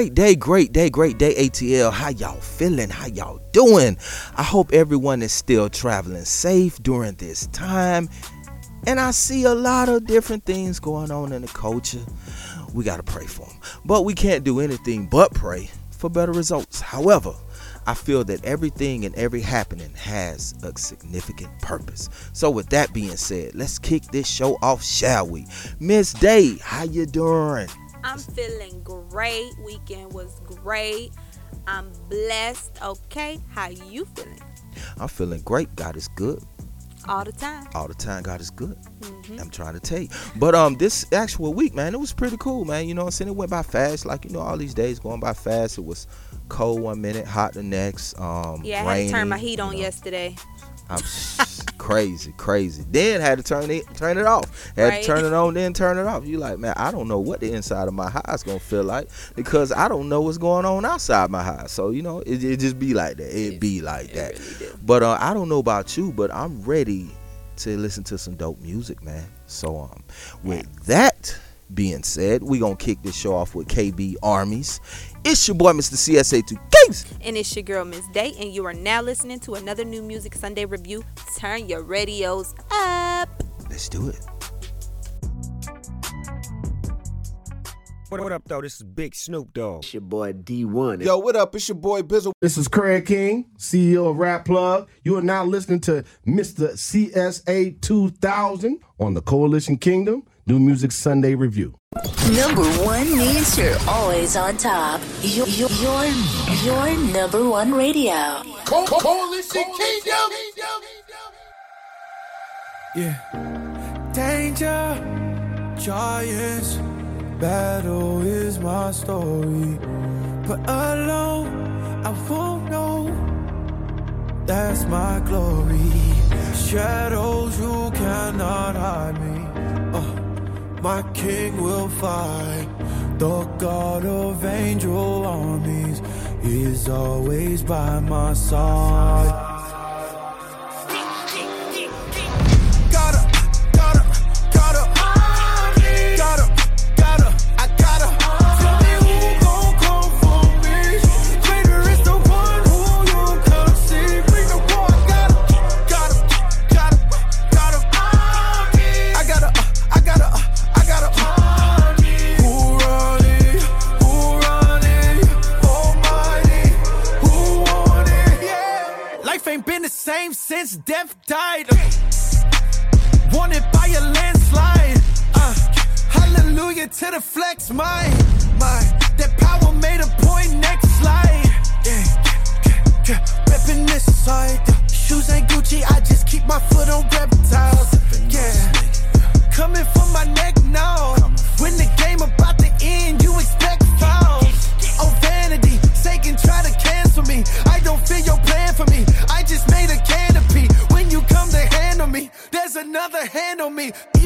Great day, great day, great day, ATL. How y'all feeling? How y'all doing? I hope everyone is still traveling safe during this time. And I see a lot of different things going on in the culture. We got to pray for them. But we can't do anything but pray for better results. However, I feel that everything and every happening has a significant purpose. So with that being said, let's kick this show off, shall we? Miss Day, how you doing? I'm feeling great. Weekend was great. I'm blessed. Okay, how you feeling? I'm feeling great. God is good. All the time. All the time, God is good. Mm-hmm. I'm trying to tell you. But um, this actual week, man, it was pretty cool, man. You know what I'm saying? It went by fast. Like you know, all these days going by fast. It was cold one minute, hot the next. Um, yeah, I rainy, had to turn my heat on you know. yesterday. I'm crazy, crazy. Then had to turn it turn it off. Had Right. to turn it on, then turn it off. You like, man, I don't know what the inside of my house gonna feel like because I don't know what's going on outside my house. So you know, it, it just be like that. It be like that. really. But uh, I don't know about you, but I'm ready to listen to some dope music, man. So um, with that being said, we gonna kick this show off with KB Armies. It's your boy, Mr. CSA2 Kings. And it's your girl, Miss Day, and you are now listening to another new Music Sunday review. Turn your radios up. Let's do it. What, what up, though? This is Big Snoop Dogg. It's your boy D1. Yo, what up? It's your boy Bizzle. This is Craig King, CEO of Rap Plug. You are now listening to Mr. CSA 2000 on the Coalition Kingdom New Music Sunday Review. Number one means you're always on top. You're, you're, you're, you're number one radio. Co- Co- Coalition Kingdom. Yeah. Danger, giants, battle is my story. But alone, I won't know. That's my glory. Shadows, you cannot hide me. Uh, my king will fight. The God of angel armies is always by my side. Same since death died. Wanted by a landslide. Uh, hallelujah to the flex, my, my. That power made a point, next slide. Yeah, yeah, yeah. Reppin' this side. Shoes ain't Gucci, I just keep my foot on reptiles. Yeah, coming for me.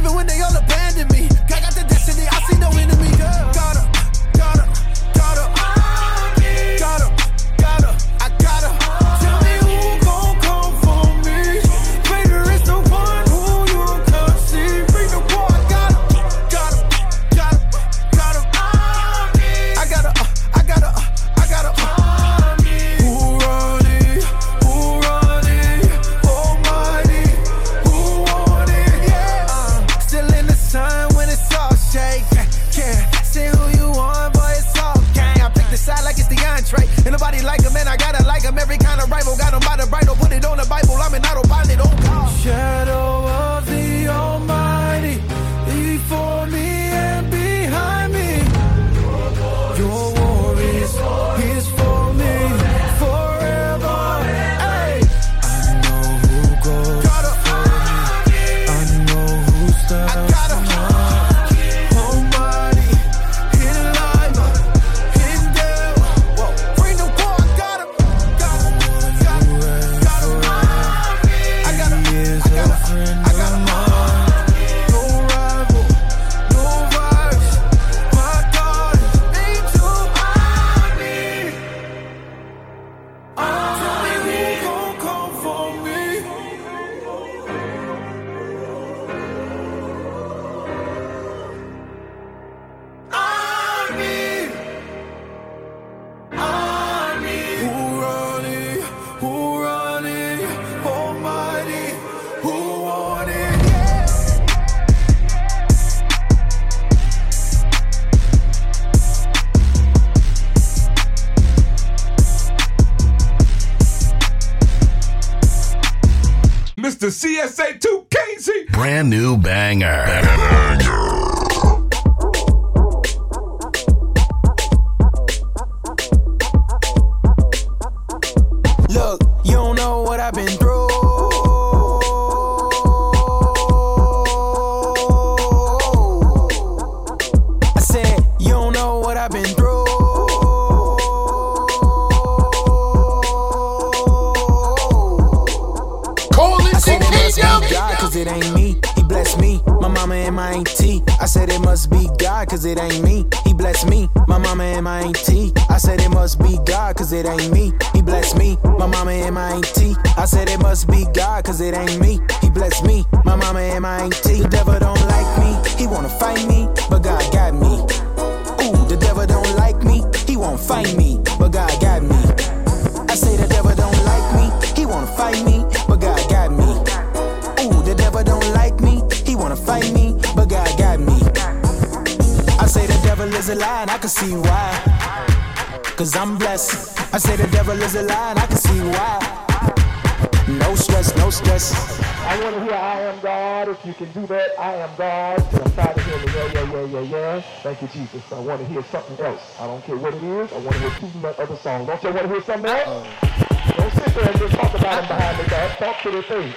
Thank you, Jesus. I want to hear something else. I don't care what it is. I want to hear two other songs. Don't you want to hear something else? Uh-oh. Don't sit there and just talk about behind back. Talk to.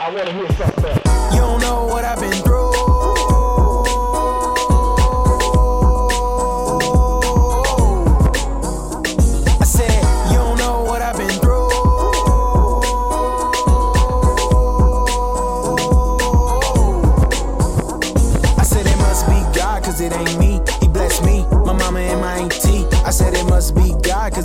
I want to hear something else. You don't know what I've been through.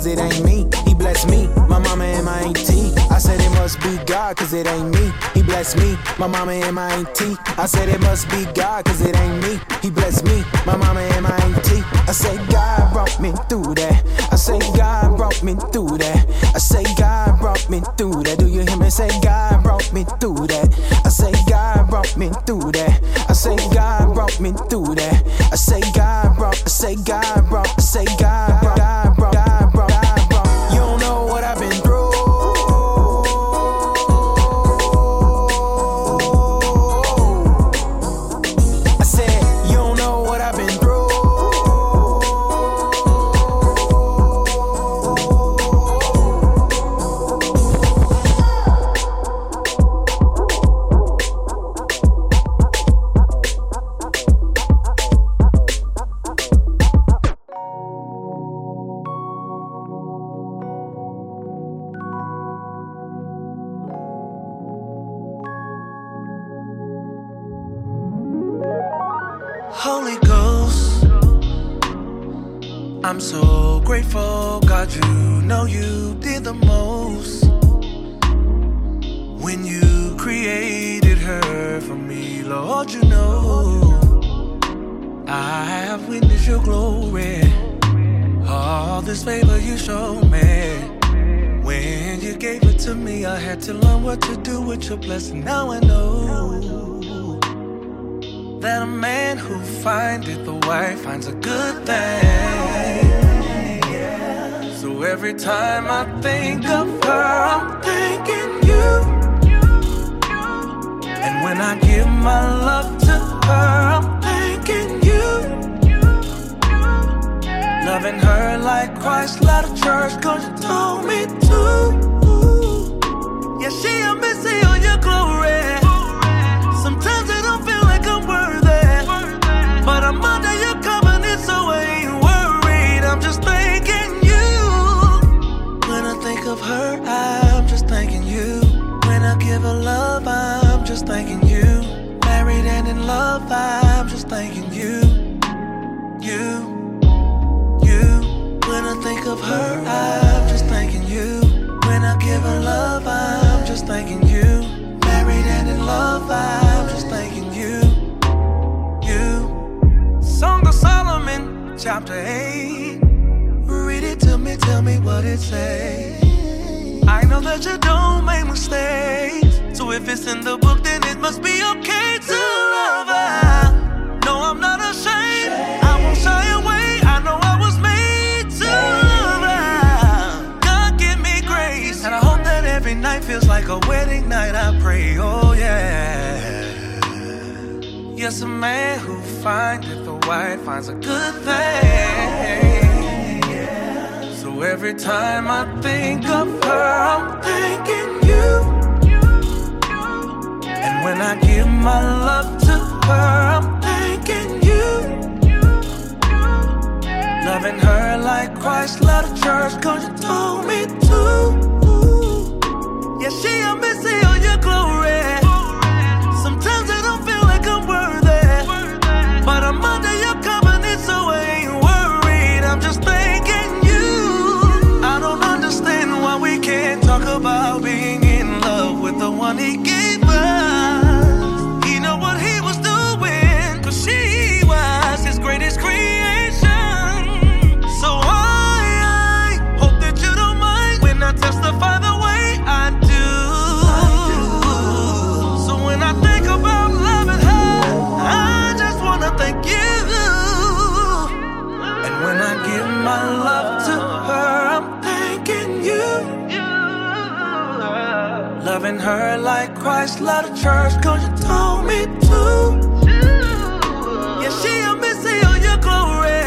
cause it ain't me. He blessed me, my mama and my auntie. I said it must be God, cause it ain't me. He blessed me, my mama and my auntie. I said it must be God, cause it ain't me. He blessed me, my mama and my auntie. I say God brought me through that. I say God brought me through that. I say God brought me through that. Do you hear me say God brought me through that? I say God brought me through that. I say God brought me through that. I say God brought, I say God brought, I say God brought. a wedding night, I pray, oh yeah. Yes, a man who findeth a wife finds a good thing. So every time I think of her, I'm thinking you. And when I give my love to her, I'm thanking you. Loving her like Christ loved the church, cause you told me to. Yes, yeah, her like Christ loved the church, cause you told me to. Yeah, she a missy of your glory.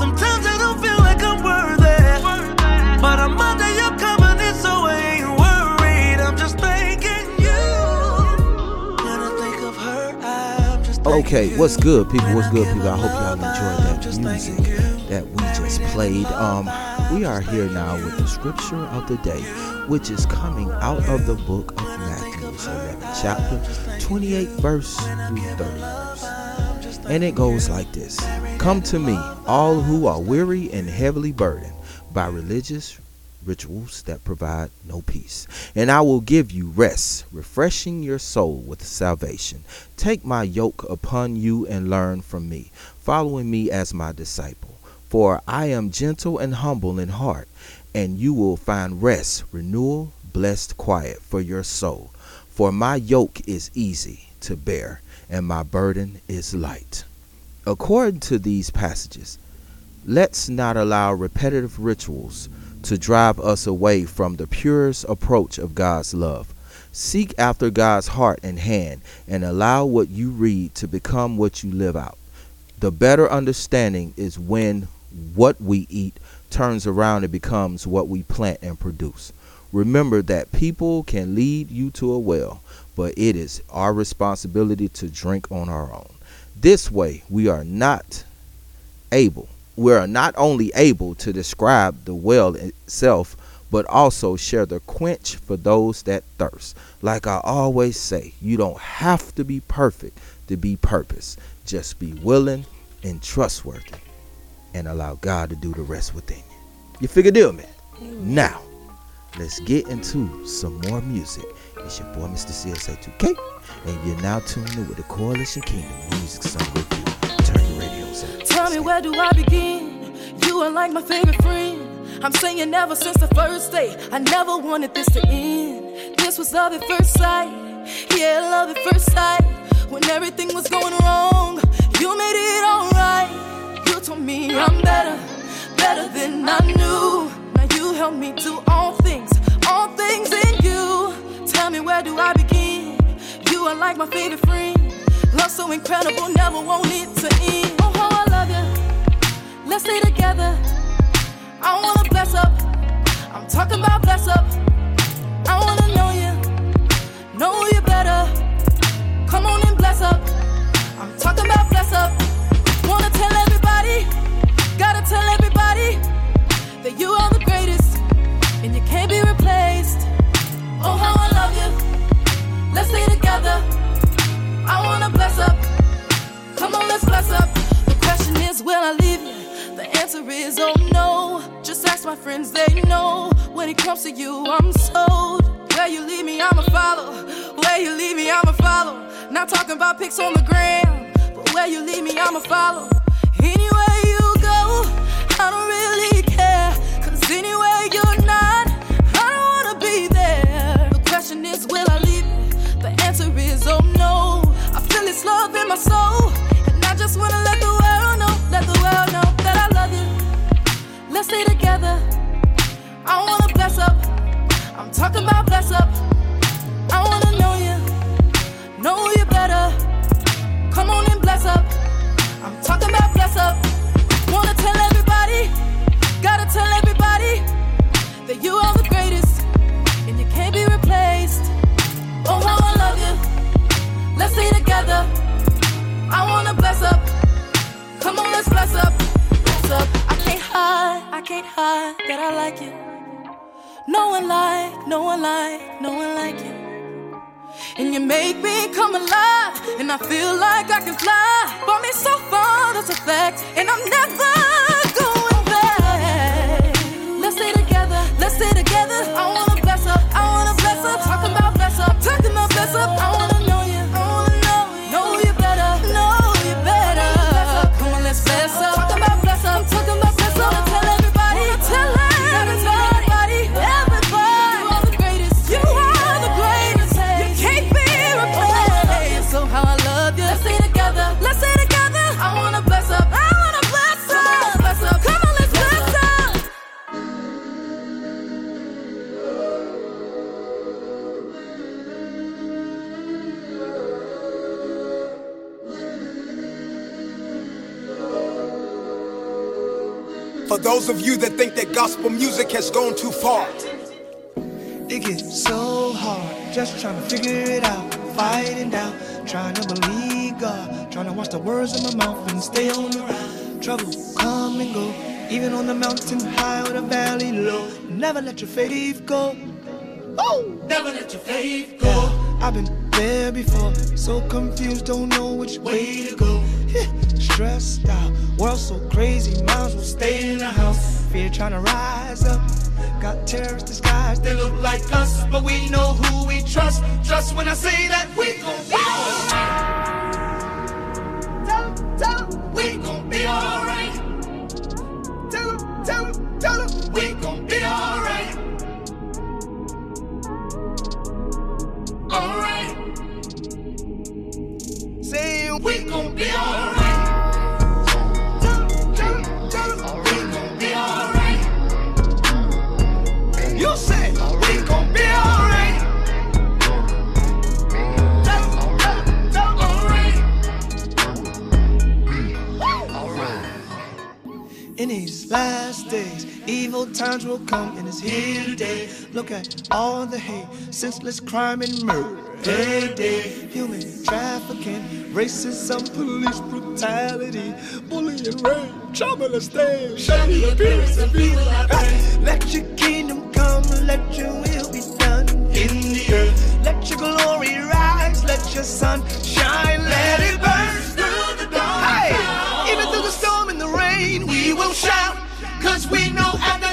Sometimes I don't feel like I'm worthy. But I'm under your covenant, so I ain't worried. I'm just thanking you. When I think of her, I'm just Okay, what's good, people? What's good, people? I hope y'all enjoyed that music that we just played. Um, we are here now with the scripture of the day, which is coming out of the book of Matthew, 11, chapter 28, verse through 30. And it goes like this Come to me, all who are weary and heavily burdened by religious rituals that provide no peace, and I will give you rest, refreshing your soul with salvation. Take my yoke upon you and learn from me, following me as my disciple. For I am gentle and humble in heart, and you will find rest, renewal, blessed quiet for your soul. For my yoke is easy to bear, and my burden is light. According to these passages, let's not allow repetitive rituals to drive us away from the purest approach of God's love. Seek after God's heart and hand and allow what you read to become what you live out. The better understanding is when what we eat turns around and becomes what we plant and produce. Remember that people can lead you to a well, but it is our responsibility to drink on our own. This way, we are not able, we are not only able to describe the well itself, but also share the quench for those that thirst. Like I always say, you don't have to be perfect to be purpose. Just be willing and trustworthy and allow God to do the rest within you. You figure deal, man. Now, let's get into some more music. It's your boy, Mr. CSA2K, and you're now tuned in with the Coalition Kingdom Music Song Review. Turn your radios up. Tell me where do I begin? You are like my favorite friend. I'm saying ever since the first day, I never wanted this to end. This was love at first sight. Yeah, love at first sight. When everything was going wrong, you made it alright. Told me I'm better, better than I knew. Now you help me do all things, all things in you. Tell me where do I begin? You are like my favorite friend. Love so incredible, never want it to end. Oh, how I love you. Let's stay together. I wanna bless up. I'm talking about bless up. I wanna know you, know you better. Come on and bless up. I'm talking about bless up. Tell everybody that you are the greatest and you can't be replaced. Oh, how I love you. Let's stay together. I wanna bless up. Come on, let's bless up. The question is, will I leave you? The answer is, oh no. Just ask my friends, they know. When it comes to you, I'm sold. Where you leave me, I'ma follow. Where you leave me, I'ma follow. Not talking about pics on the gram, but where you leave me, I'ma follow. I don't really care, 'cause anywhere you're not, I don't wanna be there. The question is, will I leave? The answer is, oh no. I feel this love in my soul, and I just wanna let the world know, let the world know that I love you. Let's stay together. I wanna bless up. I'm talking 'bout bless up. I wanna know you, know you better. Come on and bless up. I'm talking about bless up gotta tell everybody that you are the greatest and you can't be replaced. Oh, how I love you. Let's stay together. I wanna bless up. Come on, let's bless up. Bless up. I can't hide, I can't hide that I like you. No one like, no one like, no one like you. And you make me come alive, and I feel like I can fly. Brought me so far, that's a fact, and I'm never. Let's stay together. I wanna bless up, I wanna bless up. Talking about bless up, talking about bless up. I wanna those of you that think that gospel music has gone too far, It gets so hard, just trying to figure it out, fighting down, trying to believe God, trying to watch the words in my mouth and stay on the road. Trouble come and go, even on the mountain high or the valley low. Never let your faith go. Oh, never let your faith go. I've been there before, so confused, don't know which way to go. Stressed out, world so crazy, might will stay in the house. Fear trying to rise up. Got terrorists disguised, they look like us, but we know who we trust. Trust when I say that we gon' be last days, evil times will come and it's here today. Look at all the hate, senseless crime and murder. Day, day, human trafficking, racism, police brutality, bullying, rape, child molestation, shady appearance of evil. Hey, Let your kingdom come, let your will be done in the earth. Let your glory rise, let your sun shine, let it burn through the dark. Hey, even through the storm and the rain, we will shout, cause we know after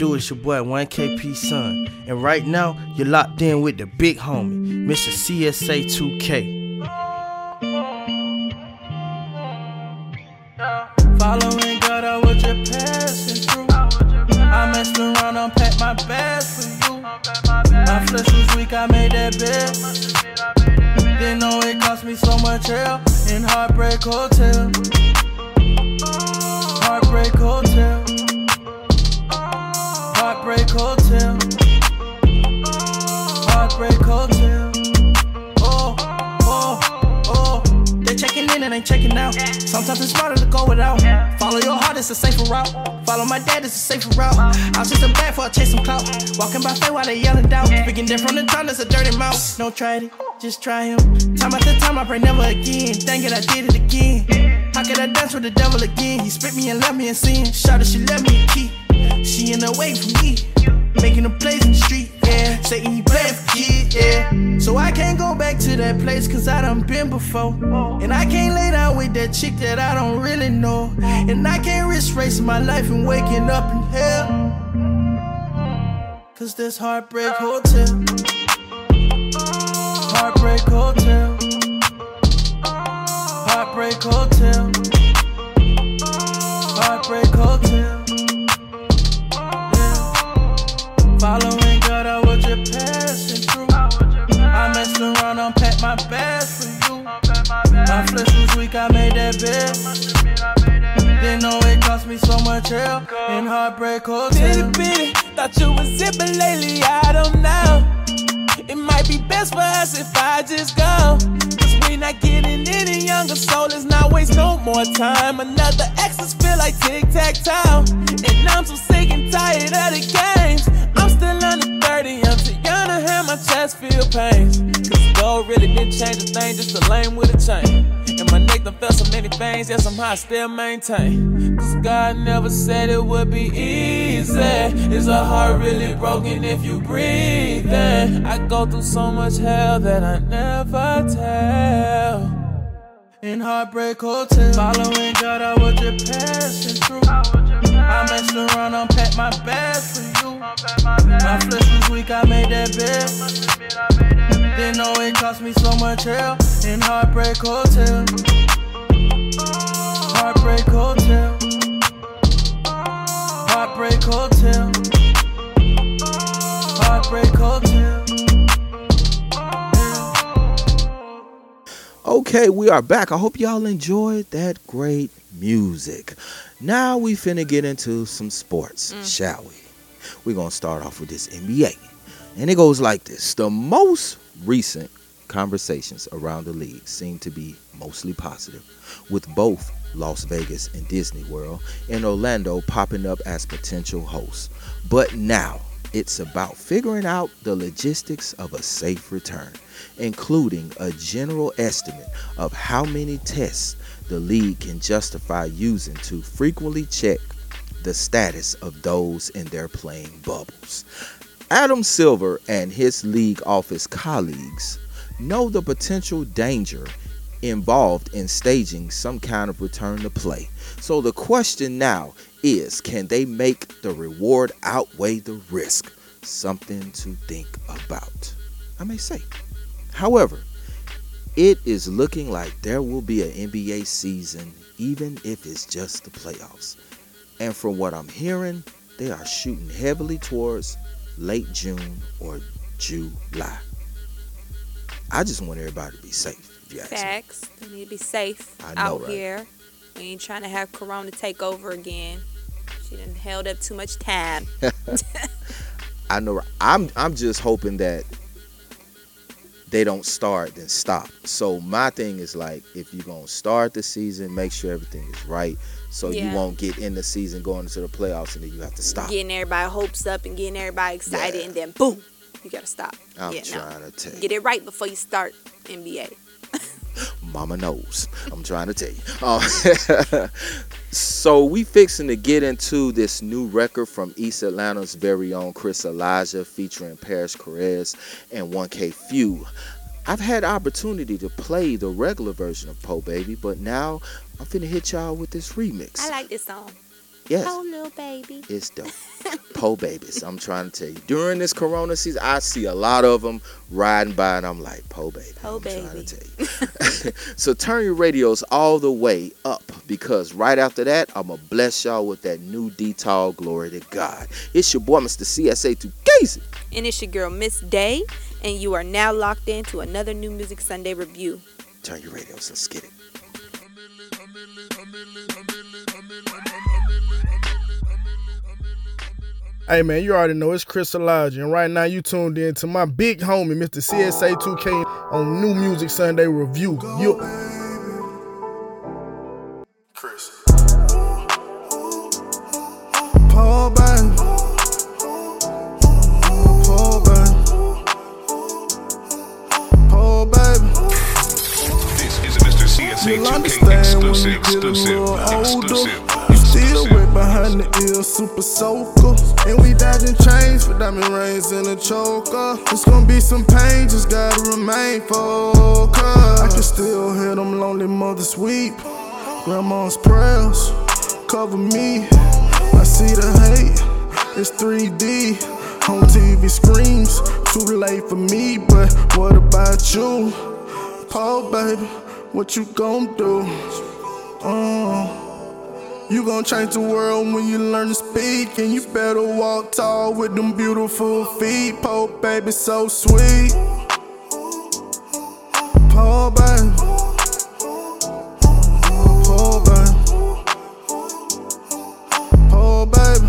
do is your boy 1KP Son. And right now, you're locked in with the big homie, Mr. CSA 2K. Following God, I what you're passing through. I messed around, unpacked my bag for you. My flesh was weak, I made that bed. Didn't know it cost me so much hell in Heartbreak Hotel. Heartbreak Hotel. Heartbreak Hotel. Heartbreak Hotel. Oh, oh, oh. They're checking in and ain't checking out. Sometimes it's smarter to go without. Follow your heart, it's a safer route. Follow my dad, it's a safer route. I was just a bad for I chase some clout. Walking by faith while they yelling down. Speaking dead from the tongue, that's a dirty mouth. No try it, just try him. Time after time, I pray never again. Dang it, I did it again. How could I dance with the devil again? He spit me and left me in sin. Shot she left me a key. She in the way from me. Making a place in the street, yeah. Saying he playing for kids, yeah. So I can't go back to that place cause I done been before. And I can't lay down with that chick that I don't really know. And I can't risk racing my life and waking up in hell. Cause this Heartbreak Hotel. Heartbreak Hotel. Heartbreak Hotel. Heartbreak Hotel. My bag for you. My flesh was weak, I made that bet. Didn't know it cost me so much hell in Heartbreak Hotel. Bitty bitty, thought you was zipping lately, I don't know. It might be best for us if I just go. Cause we not getting any younger, so let's not waste no more time. Another exes feel like tic tac toe. And now I'm so sick and tired of the games. I'm still under 30, my chest feel pains. Cause gold really didn't change a thing, just a lane with a chain. And my neck done felt so many things, yet somehow I still maintain. Cause God never said it would be easy. Is a heart really broken if you breathe? Then I go through so much hell that I never tell. in Heartbreak Hotel. Following God, I was just passing through. I messed around, unpacked my bag for you. My flesh was weak, I made that bed. Didn't know it cost me so much hell in Heartbreak Hotel. Heartbreak Hotel. Heartbreak Hotel. Heartbreak Hotel. Okay, we are back. I hope y'all enjoyed that great music. Now we finna get into some sports, mm. shall we? We're gonna start off with this NBA. And it goes like this. The most recent conversations around the league seem to be mostly positive, with both Las Vegas and Disney World and Orlando popping up as potential hosts. But now it's about figuring out the logistics of a safe return, including a general estimate of how many tests the league can justify using to frequently check the status of those in their playing bubbles. Adam Silver and his league office colleagues know the potential danger involved in staging some kind of return to play. So the question now is can they make the reward outweigh the risk? Something to think about. I may say. However, it is looking like there will be an NBA season, even if it's just the playoffs. And from what I'm hearing, they are shooting heavily towards late June or July. I just want everybody to be safe. If you ask me. Facts. We need to be safe know, out right? here. We ain't trying to have Corona take over again. She didn't held up too much time. I know. I'm I'm just hoping that they don't start then stop. So my thing is like, if you're gonna start the season, make sure everything is right, so you won't get in the season going into the playoffs and then you have to stop. Getting everybody hopes up and getting everybody excited, Yeah. and then boom, you gotta stop. I'm yeah, no. trying to tell you. Get it right before you start NBA. Mama knows. I'm trying to tell you. Uh, so we fixing to get into this new record from East Atlanta's very own Chris Elijah featuring Paris Perez and 1K Few. I've had opportunity to play the regular version of Po Baby, but now I'm finna hit y'all with this remix. I like this song. Yes. Oh, little baby. It's dope. Po babies. I'm trying to tell you. During this Corona season, I see a lot of them riding by, and I'm like, Po baby. Po I'm trying baby. to tell you. so turn your radios all the way up because right after that, I'm gonna bless y'all with that new detail. Glory to God. It's your boy, Mr. CSA to Casey. And it's your girl, Miss Day, and you are now locked in to another New Music Sunday review. Turn your radios. Let's get it. Hey man, you already know it's Chris Elijah, and right now you tuned in to my big homie, Mr. CSA 2K, on New Music Sunday Review. Yo. A exclusive behind the ear, super soaker. And we dodging chains for diamond rings and a choker. It's gonna be some pain, just gotta remain focused. I can still hear them lonely mothers weep. Grandma's prayers cover me. I see the hate, it's 3D. On TV screams, too late for me, but what about you? Po, baby, what you gon' do? Uh, you gon' change the world when you learn to speak, and you better walk tall with them beautiful feet. Po, baby, so sweet. Po, baby. Po, baby. Baby.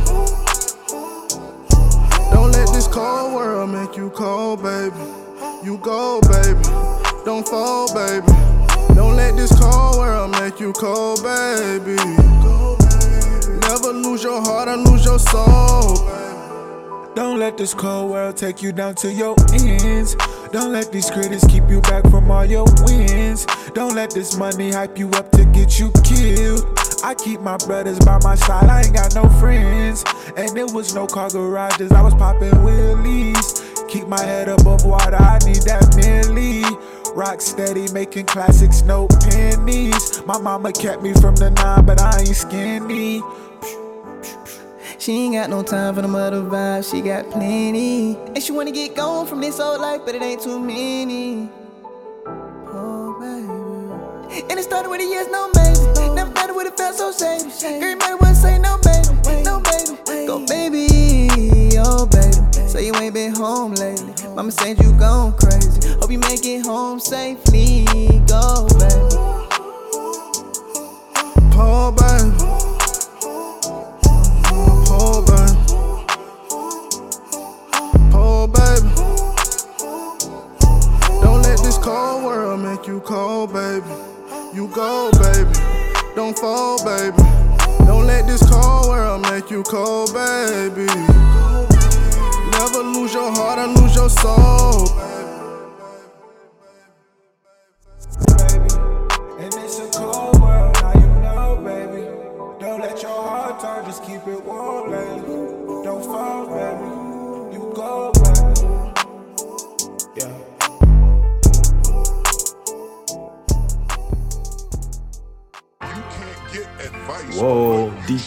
Don't let this cold world make you cold, baby. You go, baby. Don't fall, baby. Don't let this cold world make you cold, baby. Never lose your heart or lose your soul. Don't let this cold world take you down to your ends. Don't let these critics keep you back from all your wins. Don't let this money hype you up to get you killed. I keep my brothers by my side, I ain't got no friends. And there was no car garages, I was popping wheelies. Keep my head above water, I need that milli. Rock steady, making classics, no pennies. My mama kept me from the nine, but I ain't skinny. She ain't got no time for the mother vibes, she got plenty. And she wanna get gone from this old life, but it ain't too many. Oh, baby. And it started with a yes, no maybe. Never thought it would've felt so shady. Girl, might wanna say no, baby. No, baby. Go, baby. Oh, baby. Say you ain't been home lately. Mama said you gone. Hope you make it home safely. Go, baby. Po, baby. Po, baby. Baby. Don't let this cold world make you cold, baby. You go, baby. Don't fall,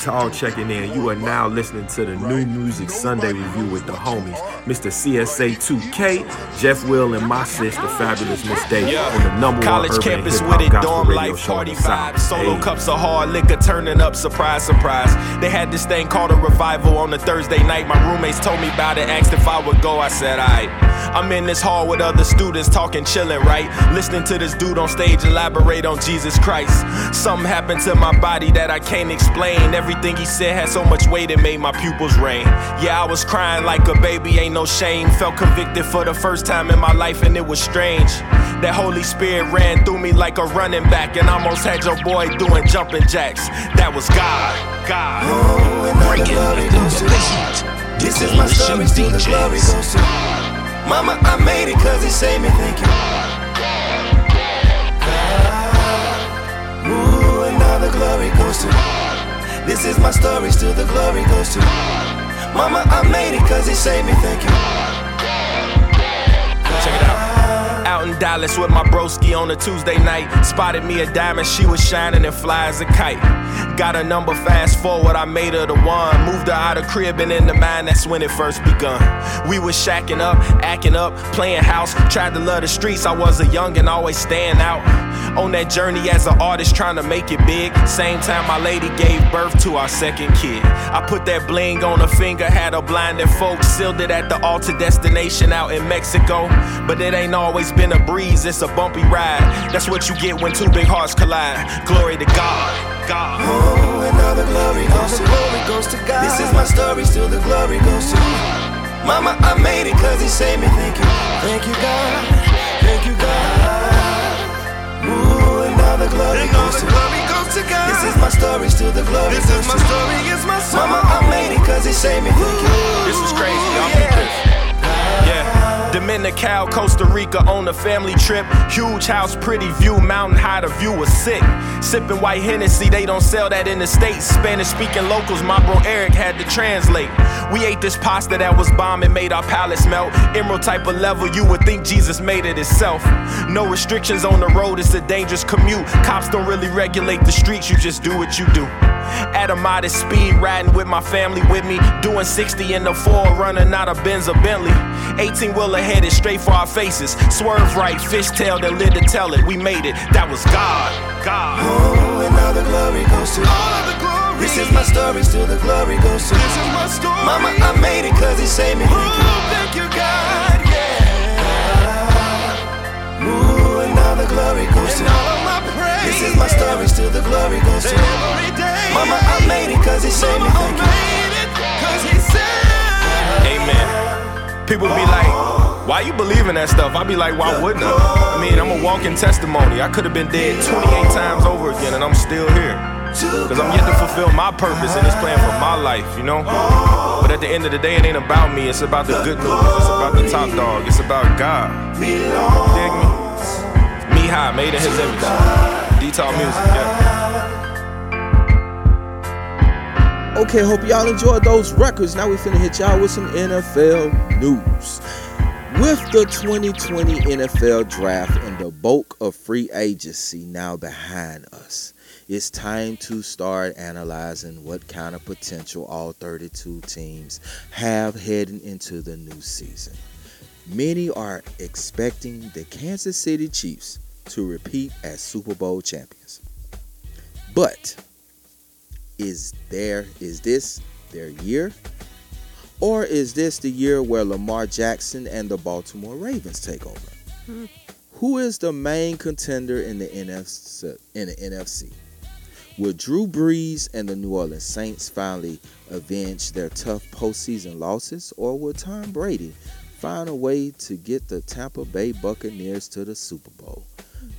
D-Tall checking in. You are now listening to the New Music Sunday Review with the homies, Mr. CSA 2K, Jeff Will, and my sister, Fabulous Miss Day, on the number College one urban campus with it, dorm life, party vibes, solo Hey. cups of hard liquor turning up, surprise, surprise. They had this thing called a revival on a Thursday night. My roommates told me about it, asked if I would go. I said, alright. I'm in this hall with other students talking, chilling, right? Listening to this dude on stage elaborate on Jesus Christ. Something happened to my body that I can't explain. Everything he said had so much weight it made my pupils rain. Yeah, I was crying like a baby, ain't no shame. Felt convicted for the first time in my life, and it was strange. That Holy Spirit ran through me like a running back, and almost had your boy doing jumping jacks. That was God. God. Breaking This is my story, still Mama, I made it cause he saved me, thank you. Ah, Ooh, and now the glory goes to. This is my story, still the glory goes to. God. Mama, I made it cause he saved me, thank you. Check it out. Out in Dallas with my broski on a Tuesday night. Spotted me a diamond, she was shining and fly as a kite. Got a number fast forward, I made her the one. Moved her out of crib and into mine, that's when it first begun. We was shacking up, acting up, playing house. Tried to love the streets, I was a young and always staying out. On that journey as an artist, trying to make it big. Same time my lady gave birth to our second kid. I put that bling on her finger, had her blinded folks. Sealed it at the altar destination out in Mexico. But it ain't always been a breeze, it's a bumpy ride. That's what you get when two big hearts collide. Glory to God. God. Oh, and all the glory goes to glory goes to God. This is my story, still the glory goes to. Mama, I made it cause he saved me, thank you. Thank you, God. Thank you, God. Ooh, and all the glory goes to God. This is my story, still the glory This goes is my story, it's my song. Mama, I made it cause he saved me, thank you. This is crazy, y'all. Yeah, the Dominical, Costa Rica on a family trip. Huge house, pretty view, mountain high, the view was sick. Sipping white Hennessy, they don't sell that in the States. Spanish speaking locals, my bro Eric had to translate. We ate this pasta that was bomb and made our palates melt. Emeril type of level, you would think Jesus made it himself. No restrictions on the road, it's a dangerous commute. Cops don't really regulate the streets, you just do what you do. At a modest speed, riding with my family with me. Doing 60 in the four, running out of Benz or Bentley. 18 wheeler headed straight for our faces. Swerve right, fishtail that lived to tell it. We made it, that was God. God. Oh, and all the glory goes to This is my story, still the glory goes to This is my story. Mama, I made it cause he saved me. Thank you. Thank you, God, yeah. Ooh, and all the glory goes to This is my story, still the glory goes to Mama, I made it cause he saved me. Thank you. Amen. People be like, why you believe in that stuff? I be like, why wouldn't I? I mean, I'm a walking testimony. I could have been dead 28 times over again and I'm still here. Cause I'm yet to fulfill my purpose and this plan for my life, you know? But at the end of the day, it ain't about me. It's about the good news. It's about the top dog. It's about God. Dig me? Me high, made in his image. Detail music, yeah. Okay, hope y'all enjoyed those records. Now we finna hit y'all with some NFL news. With the 2020 NFL draft and the bulk of free agency now behind us, it's time to start analyzing what kind of potential all 32 teams have heading into the new season. Many are expecting the Kansas City Chiefs to repeat as Super Bowl champions. But is there is this their year? Or is this the year where Lamar Jackson and the Baltimore Ravens take over? Hmm. Who is the main contender in the NFC? In the NFC, will Drew Brees and the New Orleans Saints finally avenge their tough postseason losses, or will Tom Brady find a way to get the Tampa Bay Buccaneers to the Super Bowl?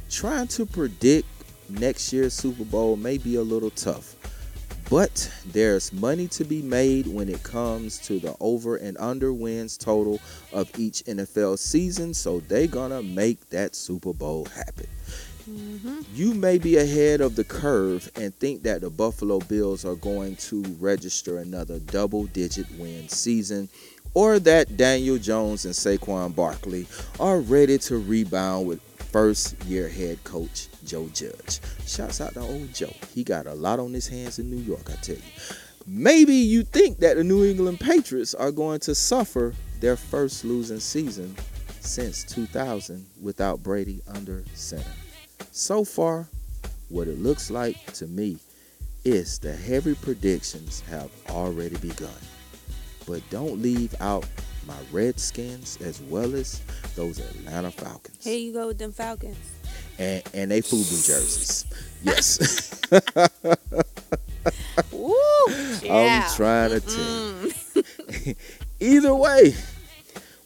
Trying to predict next year's Super Bowl may be a little tough, but there's money to be made when it comes to the over and under wins total of each NFL season, so they're gonna make that Super Bowl happen. Mm-hmm. You may be ahead of the curve and think that the Buffalo Bills are going to register another double digit win season, or that Daniel Jones and Saquon Barkley are ready to rebound with first year head coach Joe Judge. Shouts out to old Joe. He got a lot on his hands in New York, I tell you. Maybe you think that the New England Patriots are going to suffer their first losing season since 2000 without Brady under center. So far, what it looks like to me is the heavy predictions have already begun. But don't leave out my Redskins as well as those Atlanta Falcons. Here you go with them Falcons. And and they FUBU jerseys. Yes. Woo! I'm trying to tell you. Either way,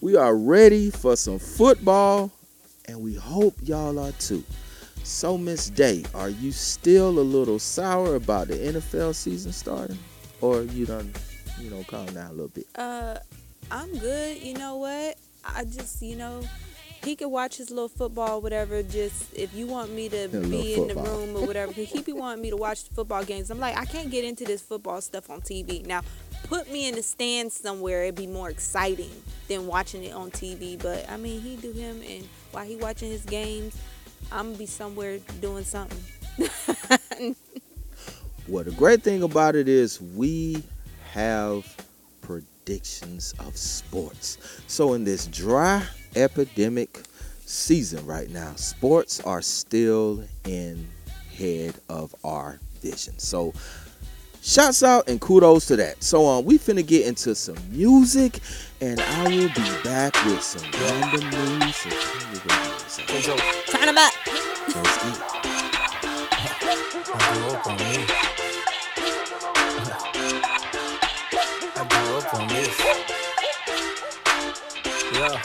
we are ready for some football, and we hope y'all are too. So, Miss Day, are you still a little sour about the NFL season starting, or you done, you know, calm down a little bit? Uh, I'm good. You know what? I just, you know, he can watch his little football, whatever. Just if you want me to little be in the football. room or whatever, 'cause he be wanting me to watch the football games. I'm like, I can't get into this football stuff on TV. Now, put me in the stands somewhere. It'd be more exciting than watching it on TV. But I mean, he do him, and while he watching his games, I'm gonna be somewhere doing something. Well, the great thing about it is we have predictions of sports. So, in this dry epidemic season right now, sports are still in head of our vision. So, shouts out and kudos to that. So, um, we finna get into some music, and I will be back with some random news. So, turn your radios up. Up. Let's get it. on this. Yeah.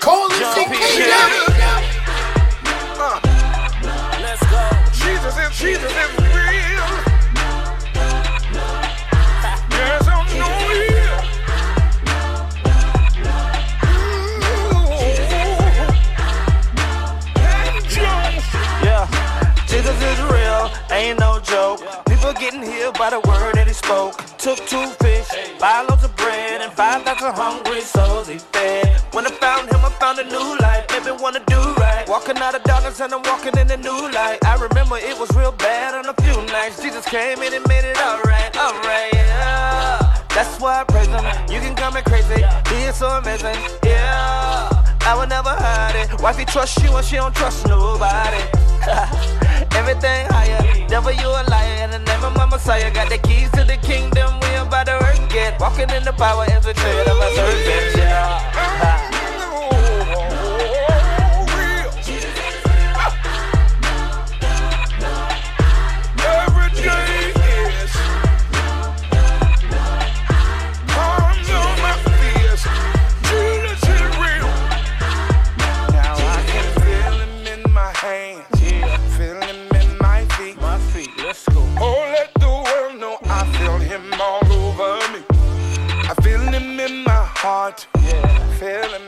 Coalition Kingdom. Uh, let's go. Jesus is Jesus is real. There's I'm no real. Yeah, Jesus is real, ain't no joke. People getting healed by the word folk. Took two fish, five loaves of bread, and 5,000 hungry souls he fed. When I found him, I found a new life. Made me wanna do right. Walking out of darkness and I'm walking in the new light. I remember it was real bad on a few nights. Jesus came in and made it alright, alright, yeah. That's why I praise him. You can call me crazy. He is so amazing, yeah. I will never hide it. Wifey trust you and she don't trust nobody. everything higher. Devil, you a liar, in the name of my Messiah. Got the keys to the kingdom, we about to work it. Walking in the power, infiltrated of a servant, yeah. heart. Yeah. Feeling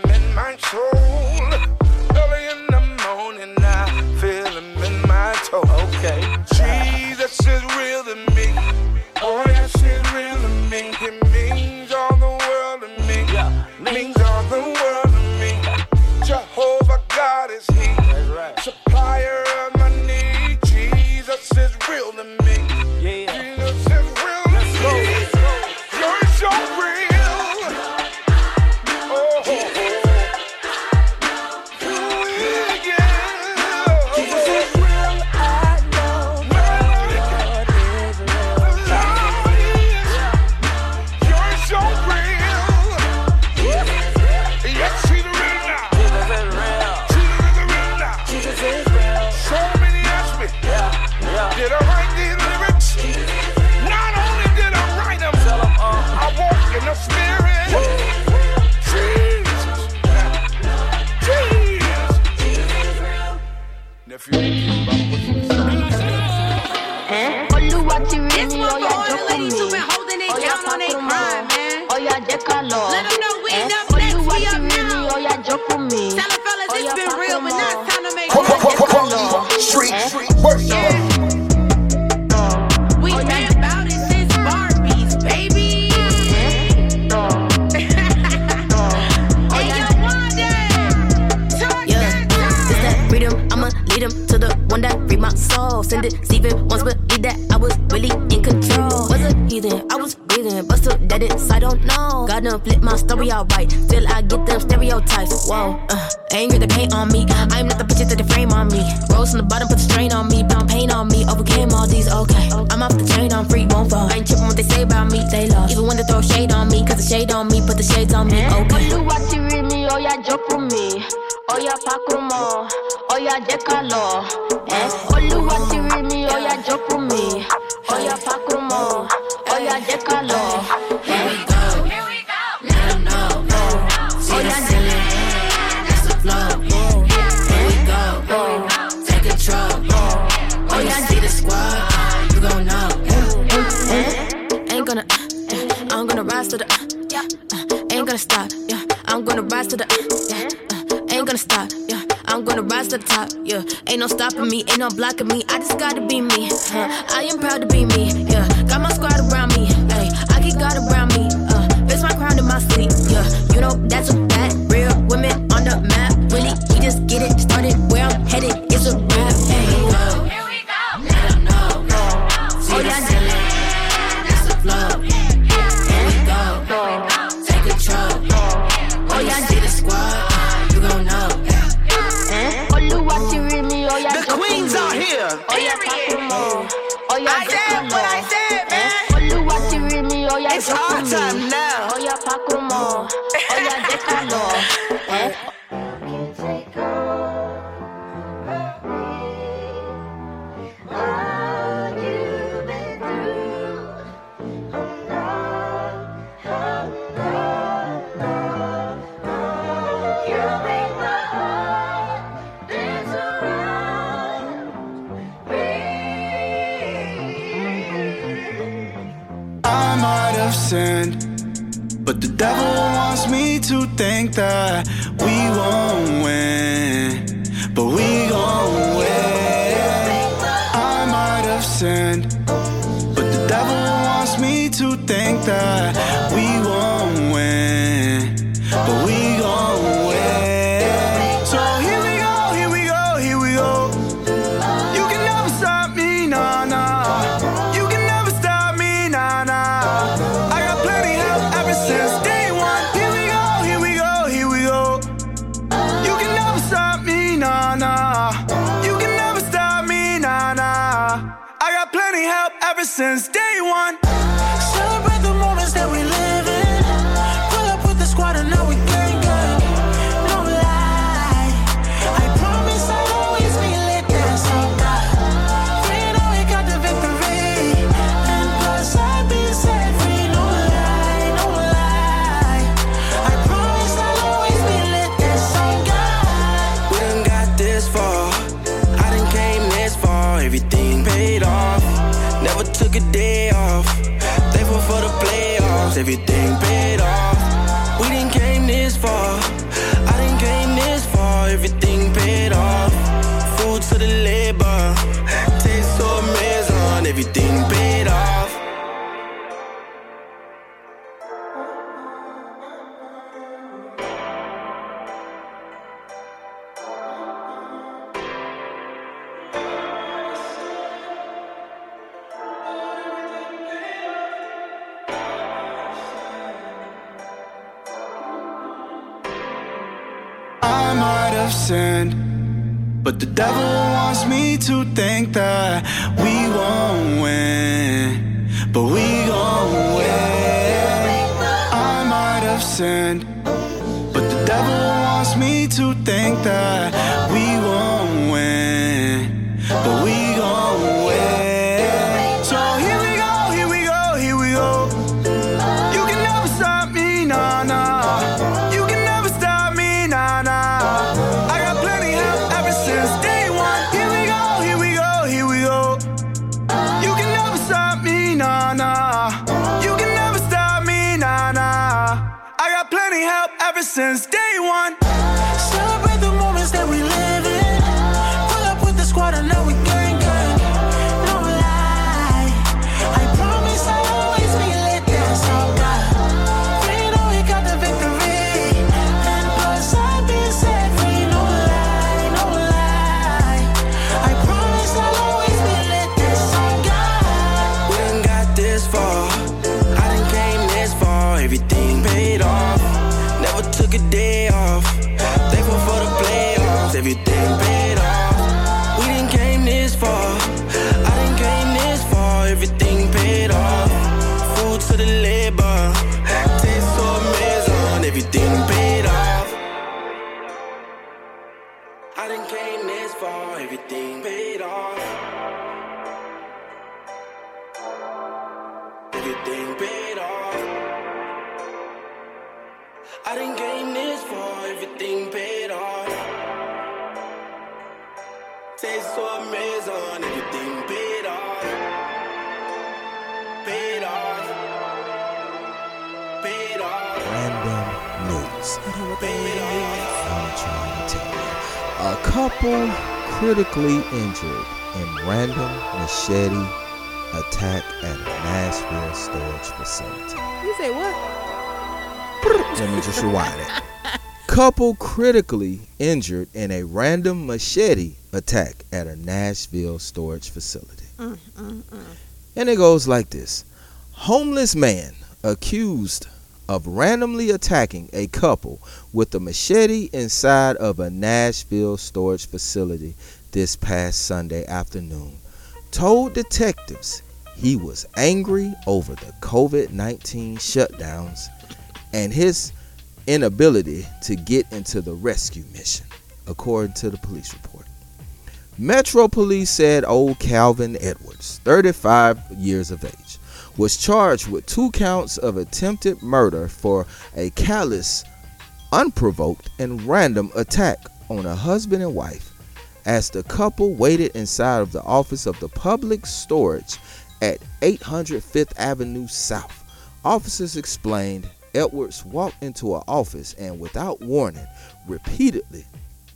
Everything paid off. Never took a day off. Thankful for the playoffs. Everything paid off. We done came this far. I done came this far. Everything paid off. Food to the labor. Taste so amazing. Everything paid off. But the devil wants me to think that we won't win, but we gon' win. I might have sinned, but the devil wants me to think that A couple critically injured in random machete attack at a Nashville storage facility. You say what? Let me just rewind it. Couple critically injured in a random machete attack at a Nashville storage facility. Mm, mm, mm. And it goes like this Homeless man accused of randomly attacking a couple with a machete inside of a Nashville storage facility this past Sunday afternoon told detectives he was angry over the COVID 19 shutdowns and his inability to get into the rescue mission, according to the police report. Metro Police said old Calvin Edwards, 35 years of age, was charged with two counts of attempted murder for a callous, unprovoked, and random attack on a husband and wife as the couple waited inside of the office of the public storage at 800 Fifth Avenue South. Officers explained Edwards walked into an office and, without warning, repeatedly,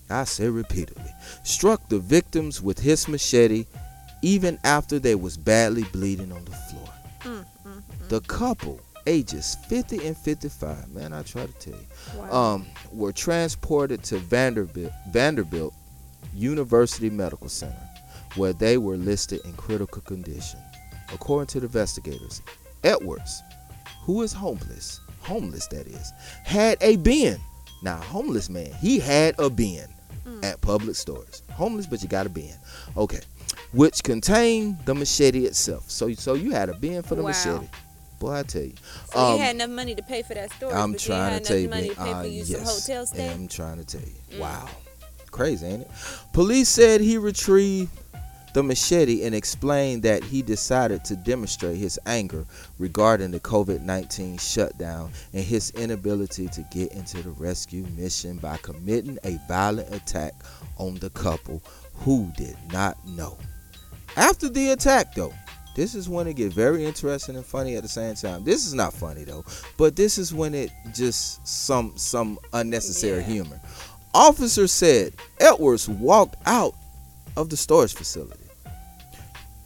I say repeatedly, struck the victims with his machete even after they was badly bleeding on the floor. Mm, The couple, ages 50 and 55, man, I try to tell you, Wow. um, were transported to Vanderbilt, Vanderbilt University Medical Center, where they were listed in critical condition. According to the investigators, Edwards, who is homeless, homeless that is, had a bin. Now, homeless man, he had a bin at public stores. Homeless, but you got a bin. Okay. Which contained the machete itself. So, so you had a bin for the Wow. machete. Boy, I tell you. So Um, you had enough money to pay for that store. I'm trying to tell you, money to pay uh, for you yes, hotel stay. I'm trying to tell you. Mm. Wow, crazy, ain't it? Police said he retrieved the machete and explained that he decided to demonstrate his anger regarding the COVID-19 shutdown and his inability to get into the rescue mission by committing a violent attack on the couple who did not know. After the attack, though, this is when it get very interesting and funny at the same time. This is not funny though, but this is when it just some some unnecessary humor. Officer said Edwards walked out of the storage facility,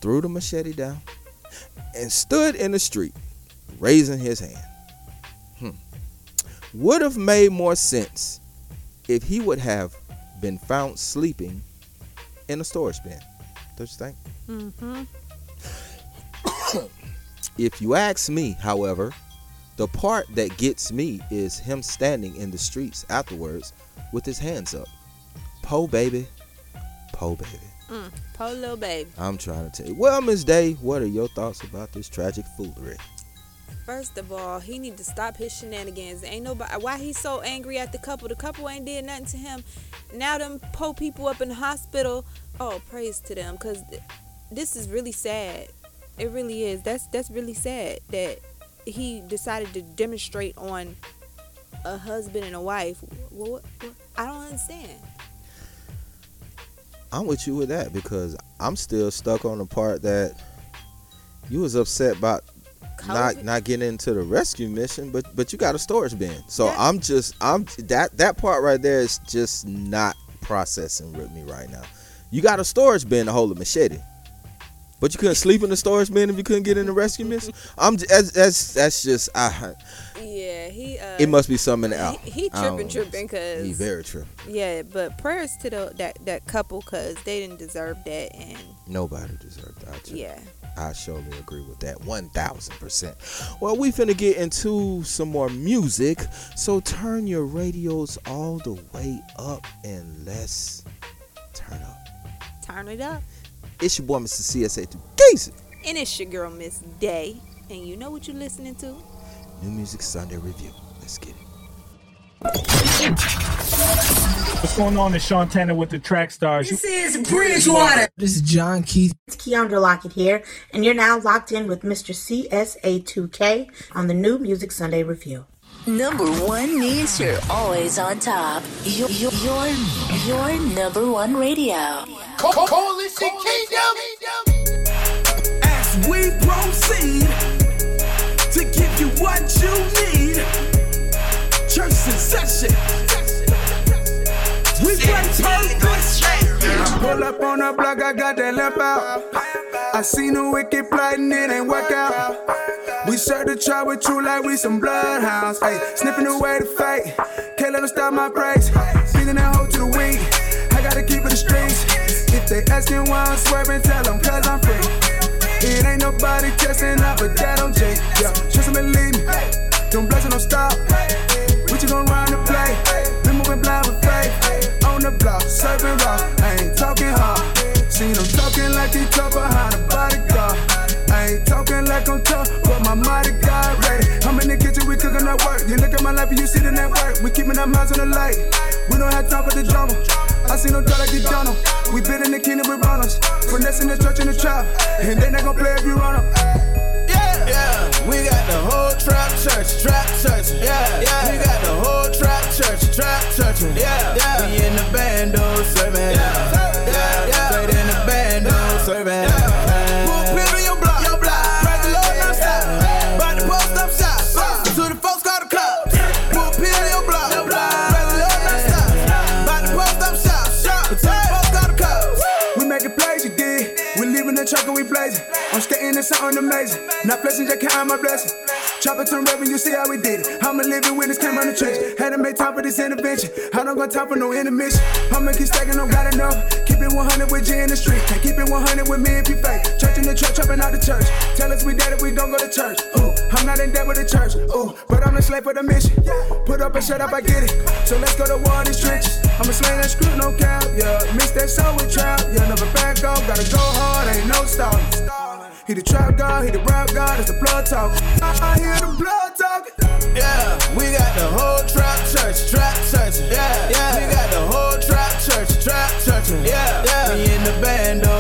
threw the machete down, and stood in the street, raising his hand. Hmm. Would have made more sense if he would have been found sleeping in a storage bin. Don't you think? Mm-hmm. If you ask me, however, the part that gets me is him standing in the streets afterwards with his hands up. Po baby, po baby. Mm, poor little baby. I'm trying to tell you. Well, Miss Day, what are your thoughts about this tragic foolery? First of all, he need to stop his shenanigans. Ain't nobody. Why he so angry at the couple? The couple ain't did nothing to him. Now them po people up in the hospital. Oh, praise to them, cause th- this is really sad. It really is. That's that's really sad that he decided to demonstrate on a husband and a wife. What, what, what? I don't understand. I'm with you with that because I'm still stuck on the part that you was upset about not not getting into the rescue mission, but but you got a storage bin. So I'm just I'm that that part right there is just not processing with me right now. You got a storage bin to hold a machete. But you couldn't sleep in the storage bin if you couldn't get in the rescue mission. I'm j- that's that's, just I, Yeah, he. Uh, it must be something out. He, he tripping, tripping, cause He very tripping. Yeah, but prayers to the that that couple, cause they didn't deserve that, and Nobody deserved that. yeah. I surely agree with that 1000%. Well, we finna get into some more music, so turn your radios all the way up and let's turn up. Turn it up. It's your boy, Mr. CSA2 Casey. And it's your girl, Miss Day. And you know what you're listening to? New Music Sunday Review. Let's get it. What's going on? It's Sean Tanner with the Track Stars. This is Bridgewater. This is John Keith. It's Keandra Lockett here, and you're now locked in with Mr. CSA2K on the New Music Sunday Review. Number one means you're always on top. You're your, your number one radio. Coalition Kingdom. As we proceed to give you what you need, church succession. We play purpose. I pull up on the block, I got that lamp out. I seen the wicked plotting, it ain't work out. We serve the trial with you like we some bloodhounds. Hey, sniffing away the fate. Can't let them stop my praise. Feeding that hoe to the weak. I gotta keep it the streets. If they asking why I'm swerving, tell them cause I'm free. It ain't nobody testing out, but that on J. Yeah, trust me, believe me. Them blessings don't stop. We just gon' run the play. Been moving blind with faith. On the block, serving raw. I ain't talking hard. Seen them You look at my life and you see the network. We keeping our minds on the light. We don't have time for the drama. I see no doubt like the Donald. We been in the kingdom with runners. Finessing the church in the trap. And they not gon' play if you run up. Yeah, yeah, we got the whole trap church, trap church, yeah, yeah. We got the whole trap church, trap church, yeah, yeah. We in the bando oh, serving, yeah, yeah, yeah. Straight in the bando oh, serving. Put I'm skating in something amazing. Not blessing, just count my blessing. Chop it to when you see how we did it. I'm a living witness, came on the trench. Had to make time for this intervention. I don't got time for no intermission. I'ma keep stacking, don't got enough. Keep it 100 with G in the street. Can't keep it 100 with me if you fake. Church in the church, chopping out the church. Tell us we dead if we don't go to church. Ooh, I'm not in debt with the church. Ooh, but I'm the slave for the mission. Put up and shut up, I get it. So let's go to war in these trenches. I'ma slang that screw, no cap. Yeah, mix that soul with trap. Yeah, never back off. Gotta go hard, ain't no stopping. He the trap god, he the rap god, it's the blood talk. I hear the blood talk. Yeah, we got the whole trap church, trap church. Yeah, yeah. We got the whole trap church, trap church. Yeah, yeah. We in the bando serving.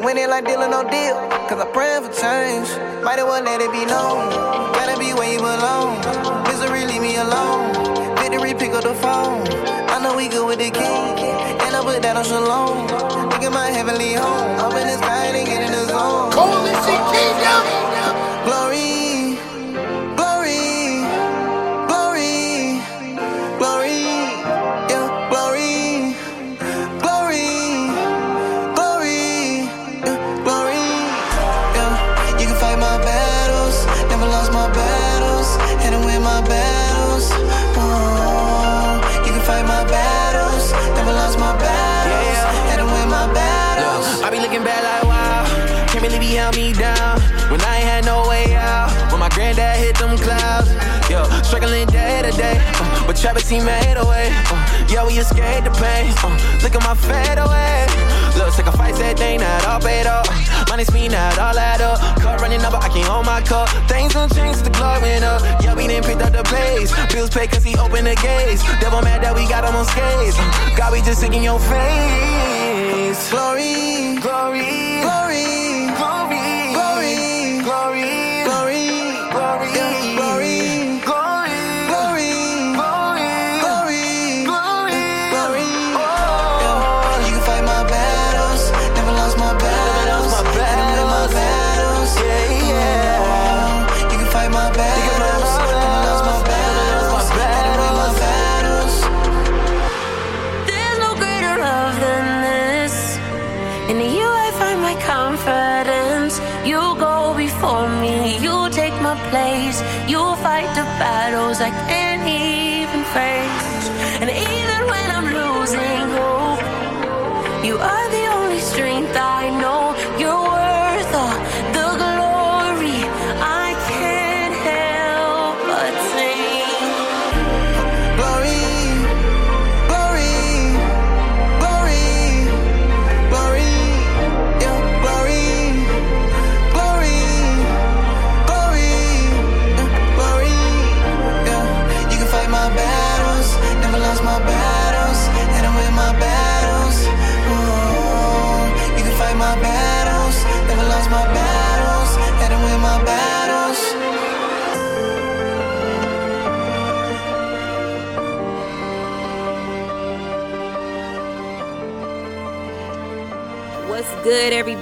Bills. Now we winning like dealing no deal. Cause I'm praying for change. Might as well let it be known. Gotta be where you belong. Misery, leave me alone. Victory, pick up the phone. I know we good with the king. And I put that on shalom. Look at my heavenly home. Up in the sky and get in the zone. Coalition Kingdom. Glory, held me down when I ain't had no way out. When my granddad hit them clouds, yo, struggling day to day, uh, but Travis he made a way. Uh, yeah, we escaped the pain. Uh, look at my fade away. Look, sacrifice that thing, not all paid up. Money speed, not all add up. Cup running up, but I can't hold my cup. Things don't change, the glory went up. Yeah, we didn't pick up the pace. Bills paid cause he opened the gates. Devil mad that we got him on skates. God, we just sick in your face. Glory, glory,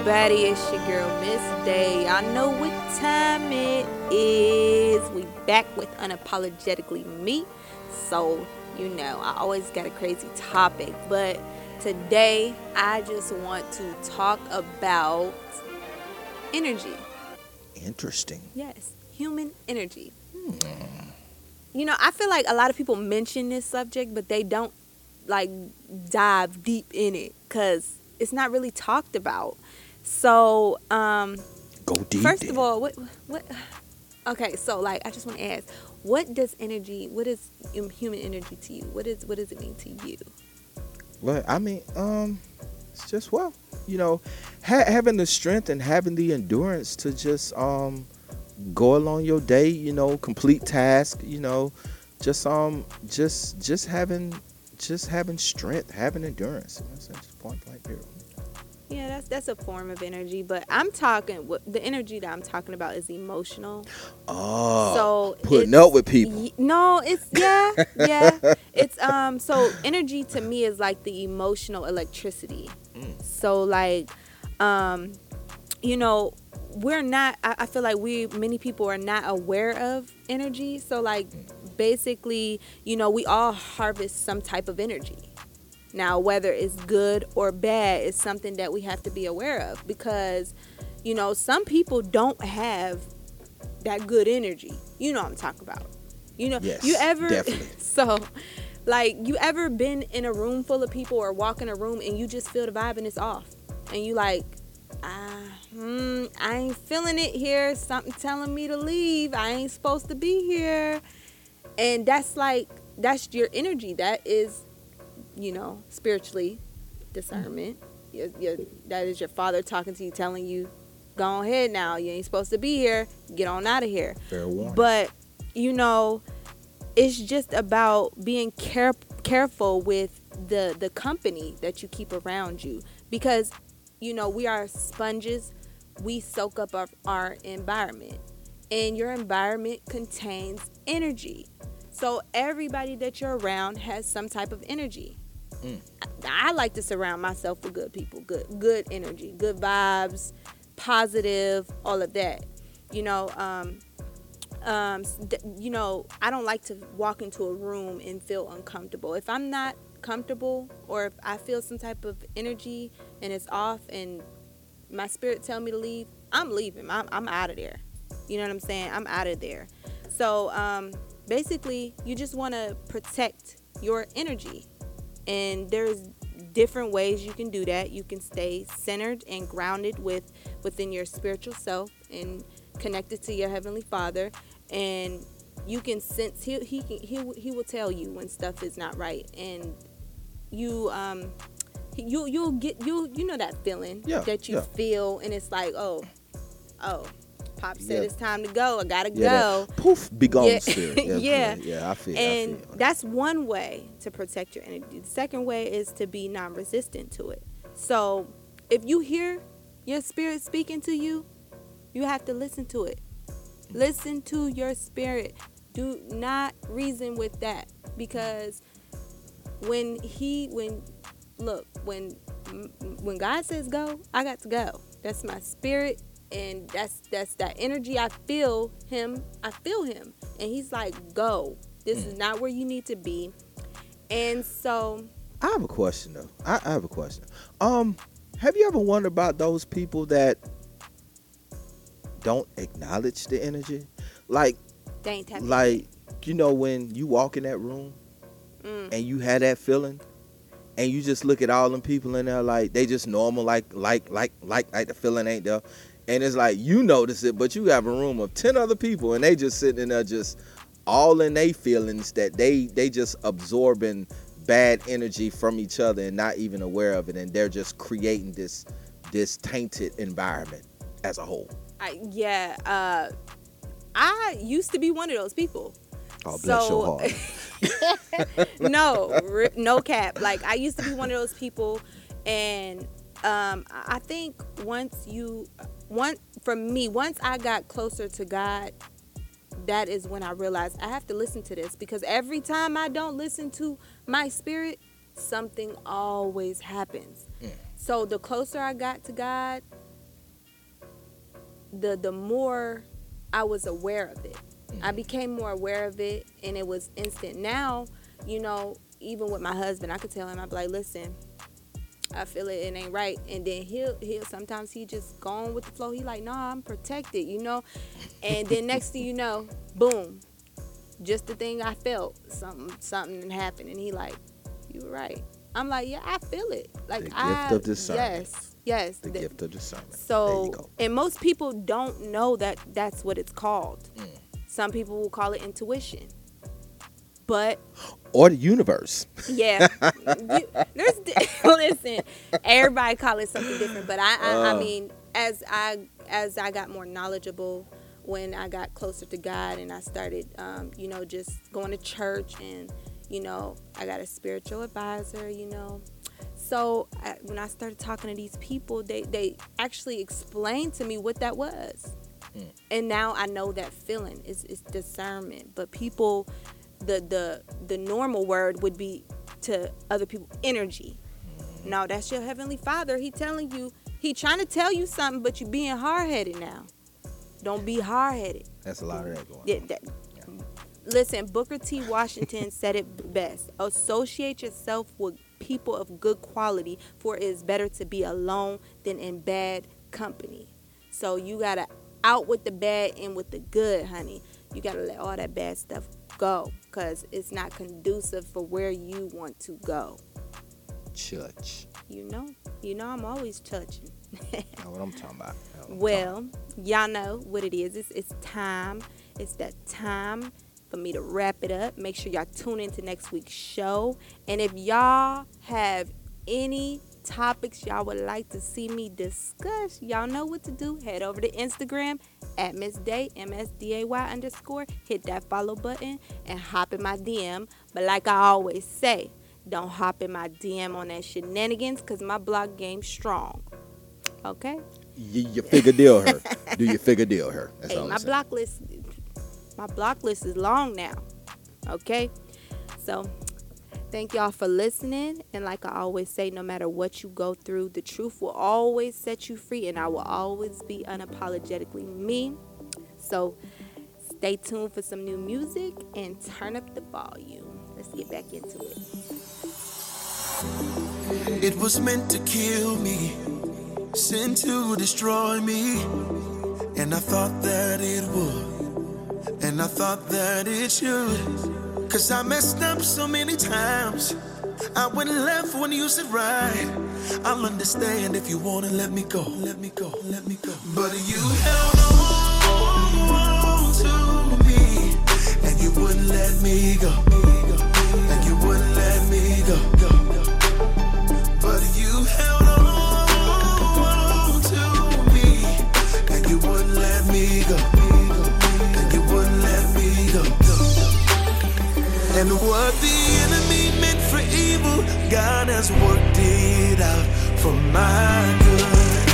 everybody? It's your girl, Miss Day. Y'all know what time it is. We back with Unapologetically Me. So, you know, I always got a crazy topic, but today I just want to talk about energy. Interesting. Yes, human energy. Hmm. You know, I feel like a lot of people mention this subject, but they don't like dive deep in it because it's not really talked about. So, um, Go deep. first then. of all, what what? Okay, so like, I just want to ask, what does energy? What is human energy to you? What is what does it mean to you? Well, I mean, um, it's just well, you know, ha- having the strength and having the endurance to just um go along your day, you know, complete task, you know, just um, just just having just having strength, having endurance. That's just point blank period. Yeah, that's that's a form of energy, but I'm talking. The energy that I'm talking about is emotional. Oh, so putting up with people. y- No, it's yeah, yeah. It's um. So energy to me is like the emotional electricity. Mm. So like, um, you know, we're not. I, I feel like we many people are not aware of energy. So like, basically, you know, we all harvest some type of energy. Now, whether it's good or bad is something that we have to be aware of because, you know, some people don't have that good energy. You know what I'm talking about. You know, Yes, you ever definitely. so like you ever been in a room full of people or walk in a room and you just feel the vibe and it's off. And you like, ah, hmm, I ain't feeling it here. Something telling me to leave. I ain't supposed to be here. And that's like that's your energy. That is you know, spiritually discernment. Your, your, that is your father talking to you, telling you, go ahead now. You ain't supposed to be here. Get on out of here. Fair warning. But, you know, it's just about being care- careful with the, the company that you keep around you. Because, you know, we are sponges. We soak up our, our environment. And your environment contains energy. So everybody that you're around has some type of energy. I like to surround myself with good people, good good energy, good vibes, positive, all of that. You know, um, um, you know, I don't like to walk into a room and feel uncomfortable. If I'm not comfortable, or if I feel some type of energy and it's off, and my spirit tell me to leave, I'm leaving. I'm, I'm out of there. You know what I'm saying? I'm out of there. So um, basically, you just want to protect your energy. And there's different ways you can do that. You can stay centered and grounded with within your spiritual self and connected to your heavenly father. And you can sense he he can, he, will- he will tell you when stuff is not right. And you um you you'll get you you know that feeling Yeah, that you yeah. feel. And it's like oh oh pop said it's time to go i gotta Yeah, go that poof, be gone Yeah. spirit. Yeah, yeah yeah, I feel. I and feel. that's one way to protect your energy. The second way is to be non-resistant to it. So if you hear your spirit speaking to you, you have to listen to it. Listen to your spirit. Do not reason with that because when he when look when when God says go, I got to go. That's my spirit and that's that's that energy I feel him. I feel him and he's like go. This is not where you need to be. And so I have a question though. I, I have a question. Um, have you ever wondered about those people that don't acknowledge the energy? Like, they ain't tapping like you know when you walk in that room Mm. and you had that feeling, and you just look at all them people in there like they just normal, like like like like like the feeling ain't there, and it's like you notice it, but you have a room of ten other people and they just sitting in there just all in they feelings that they they just absorbing bad energy from each other and not even aware of it, and they're just creating this this tainted environment as a whole. I, yeah, uh, I used to be one of those people. Oh, bless So- your heart. no, ri- no cap. Like I used to be one of those people, and um, I I think once you, one for me, once I got closer to God, that is when I realized I have to listen to this because every time I don't listen to my spirit, something always happens. Mm. So the closer I got to God, the the more I was aware of it. I mm-hmm. became more aware of it and it was instant. Now, you know, even with my husband, I could tell him, I'd be like, listen, I feel it, it ain't right. And then he'll he'll sometimes he just gone with the flow. He like, nah, I'm protected, you know? And then next thing you know, boom. Just the thing I felt, something something happened and he like, You were right. I'm like, Yeah, I feel it. Like The gift I of discernment. Yes. Yes. The The- gift of discernment. so, and most people don't know that that's what it's called. Mm. Some people will call it intuition. But Or the universe. yeah, you, there's listen. Everybody call it something different, but I, I, I Uh. mean, as I as I got more knowledgeable, when I got closer to God, and I started, um, you know, just going to church, and you know, I got a spiritual advisor, you know. So I, when I started talking to these people, they they actually explained to me what that was and now I know that feeling is is discernment. But people, the the the normal word would be to other people energy. Mm-hmm. No, that's your heavenly Father. He telling you, he trying to tell you something, but you being hard headed now. Don't be hard headed. That's a lot of that going. Yeah, that, listen, Booker T. Washington said it best. Associate yourself with people of good quality, for it is better to be alone than in bad company. So you gotta out with the bad and with the good, honey. You gotta let all that bad stuff go, cause it's not conducive for where you want to go. Church. You know, you know, I'm always touching. Know what I'm talking about. I'm Well, y'all know what it is. It's, it's time. It's that time for me to wrap it up. Make sure y'all tune into next week's show. And if y'all have any topics y'all would like to see me discuss, y'all know what to do. Head over to Instagram at Miss Day, M S D A Y underscore. Hit that follow button and hop in my DM. But like I always say, don't hop in my DM on that shenanigans because my block game's strong. Okay? You, you figure deal her. Do you figure deal her? That's hey, all my I'm block list, my block list is long now. Okay, so thank y'all for listening. And like I always say, no matter what you go through, the truth will always set you free, and I will always be unapologetically me. So stay tuned for some new music and turn up the volume. Let's get back into it. It was meant to kill me, sent to destroy me. And I thought that it would, and I thought that it should. Cause I messed up so many times. I went left when you said right. I'll understand if you wanna let me go, let me go, let me go. But you held on to me, and you wouldn't let me go. And you wouldn't let me go. But you held on to me, and you wouldn't let me go. And what the enemy meant for evil, God has worked it out for my good.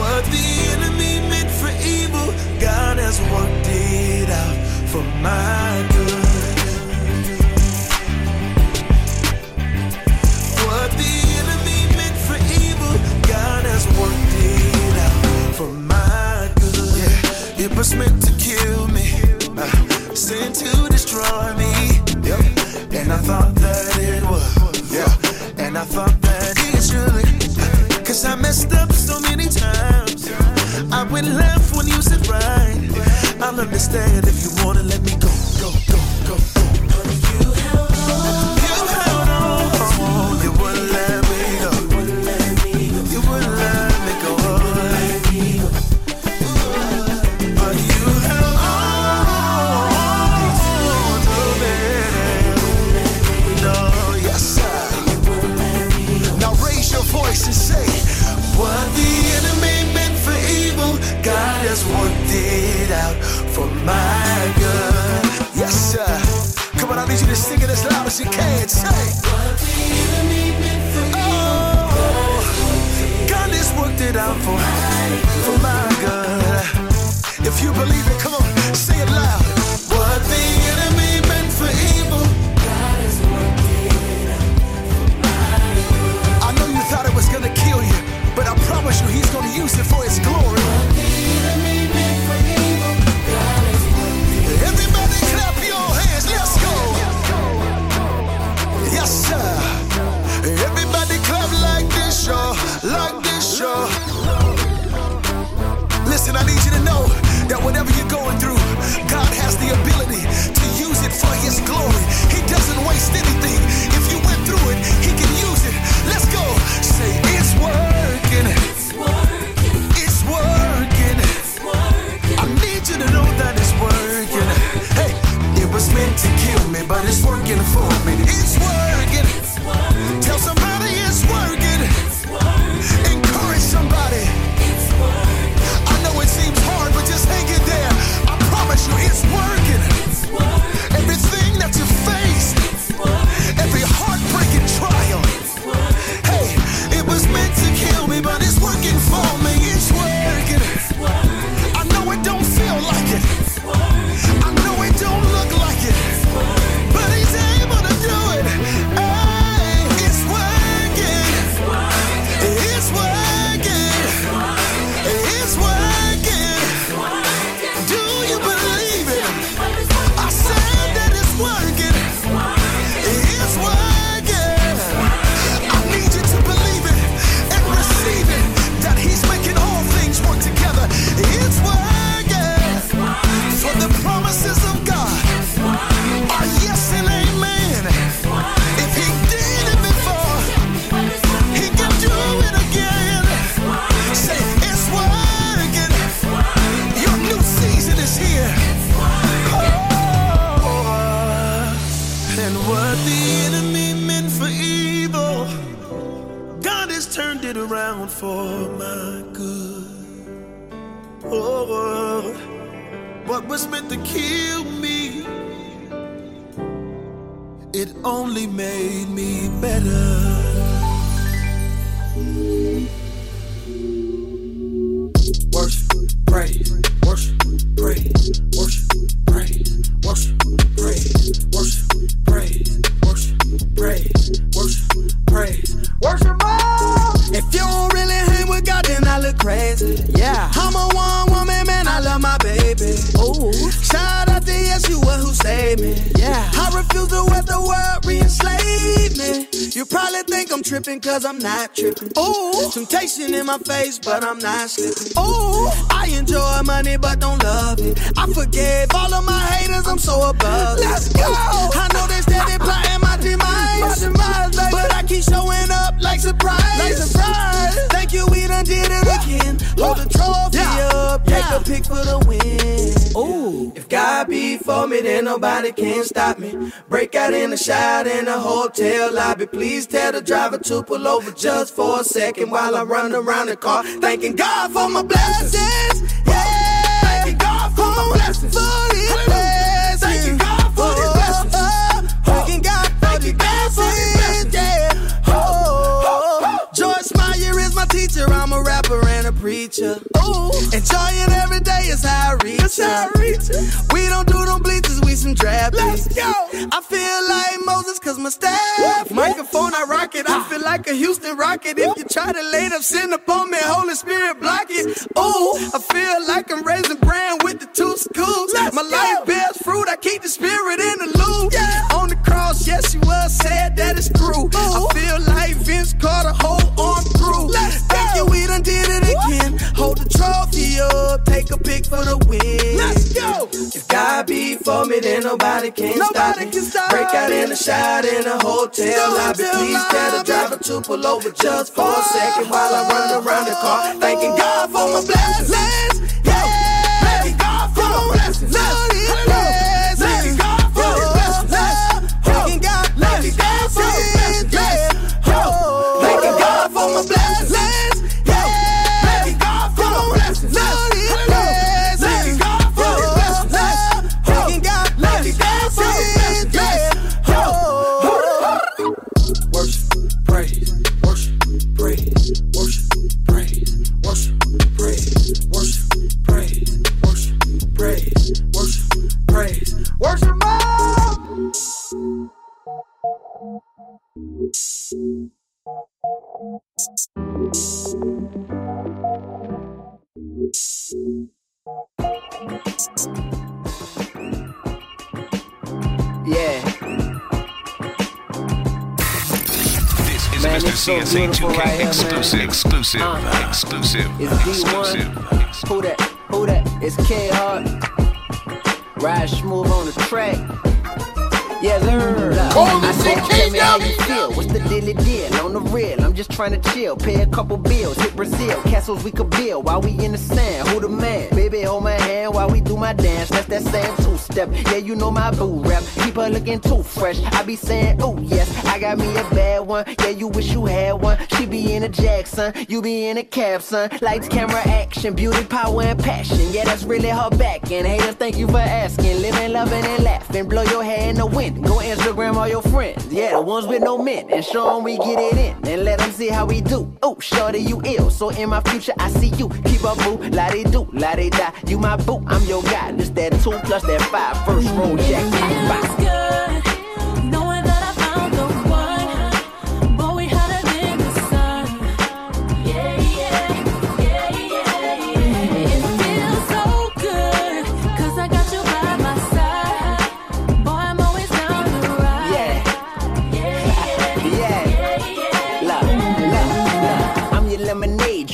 What the enemy meant for evil, God has worked it out for my good. What the enemy meant for evil, God has worked it out for my good. Yeah, it was meant to but it's working for flashing in my face, but I'm not slipping. Oh. it and nobody can stop me. Break out in a shot in the hotel lobby. Please tell the driver to pull over just for a second while I run around the car. Thanking God for my blessings. rock it. If you try to lay them, sin upon me, Holy Spirit block it. Ooh, I feel like I'm raising brand with the two schools. My life bears fruit, I keep the spirit in the loop. Yeah. On the cross, yes, you was sad that it's true. Ooh. I feel like Vince Carter, hold on through. Let's Thank go. you, we done did it again. Hold the trophy up, take a pick for the win. Let's go. If God be for me, then nobody can nobody stop me. Break out in the shower in a hotel lobby. Please tell the driver to pull over just for a second while I run around the car. Thanking God for my blessings. CSA 2K right here, exclusive, exclusive, uh, exclusive, it's exclusive. Who that? Who that? It's K Hard. Ride smooth on the track. Yeah, learn. I see Kingdom. Feel. What's the dilly deal? On the real, I'm just trying to chill. Pay a couple bills, hit Brazil. Castles we could build while we in the sand. Who the man? Baby, hold my hand while we do my dance. That's that same two step. Yeah, you know my boo rap. Keep her looking too fresh. I be saying, oh yes, I got me a bad one. Yeah, you wish you had one. She be in a Jackson, you be in a cab, son. Lights, camera, action, beauty, power, and passion. Yeah, that's really her back. And haters, thank you for asking. Living, loving, and laughing. Blow your hair in the wind. Go Instagram all your friends. Yeah, the ones with no men. And show 'em we get it in. And let 'em see how we do. Oh, shorty, you ill. So in my future, I see you. Keep up, boo. La they do, la they die. You my boo, I'm your guy. This that two plus that five. First roll jack.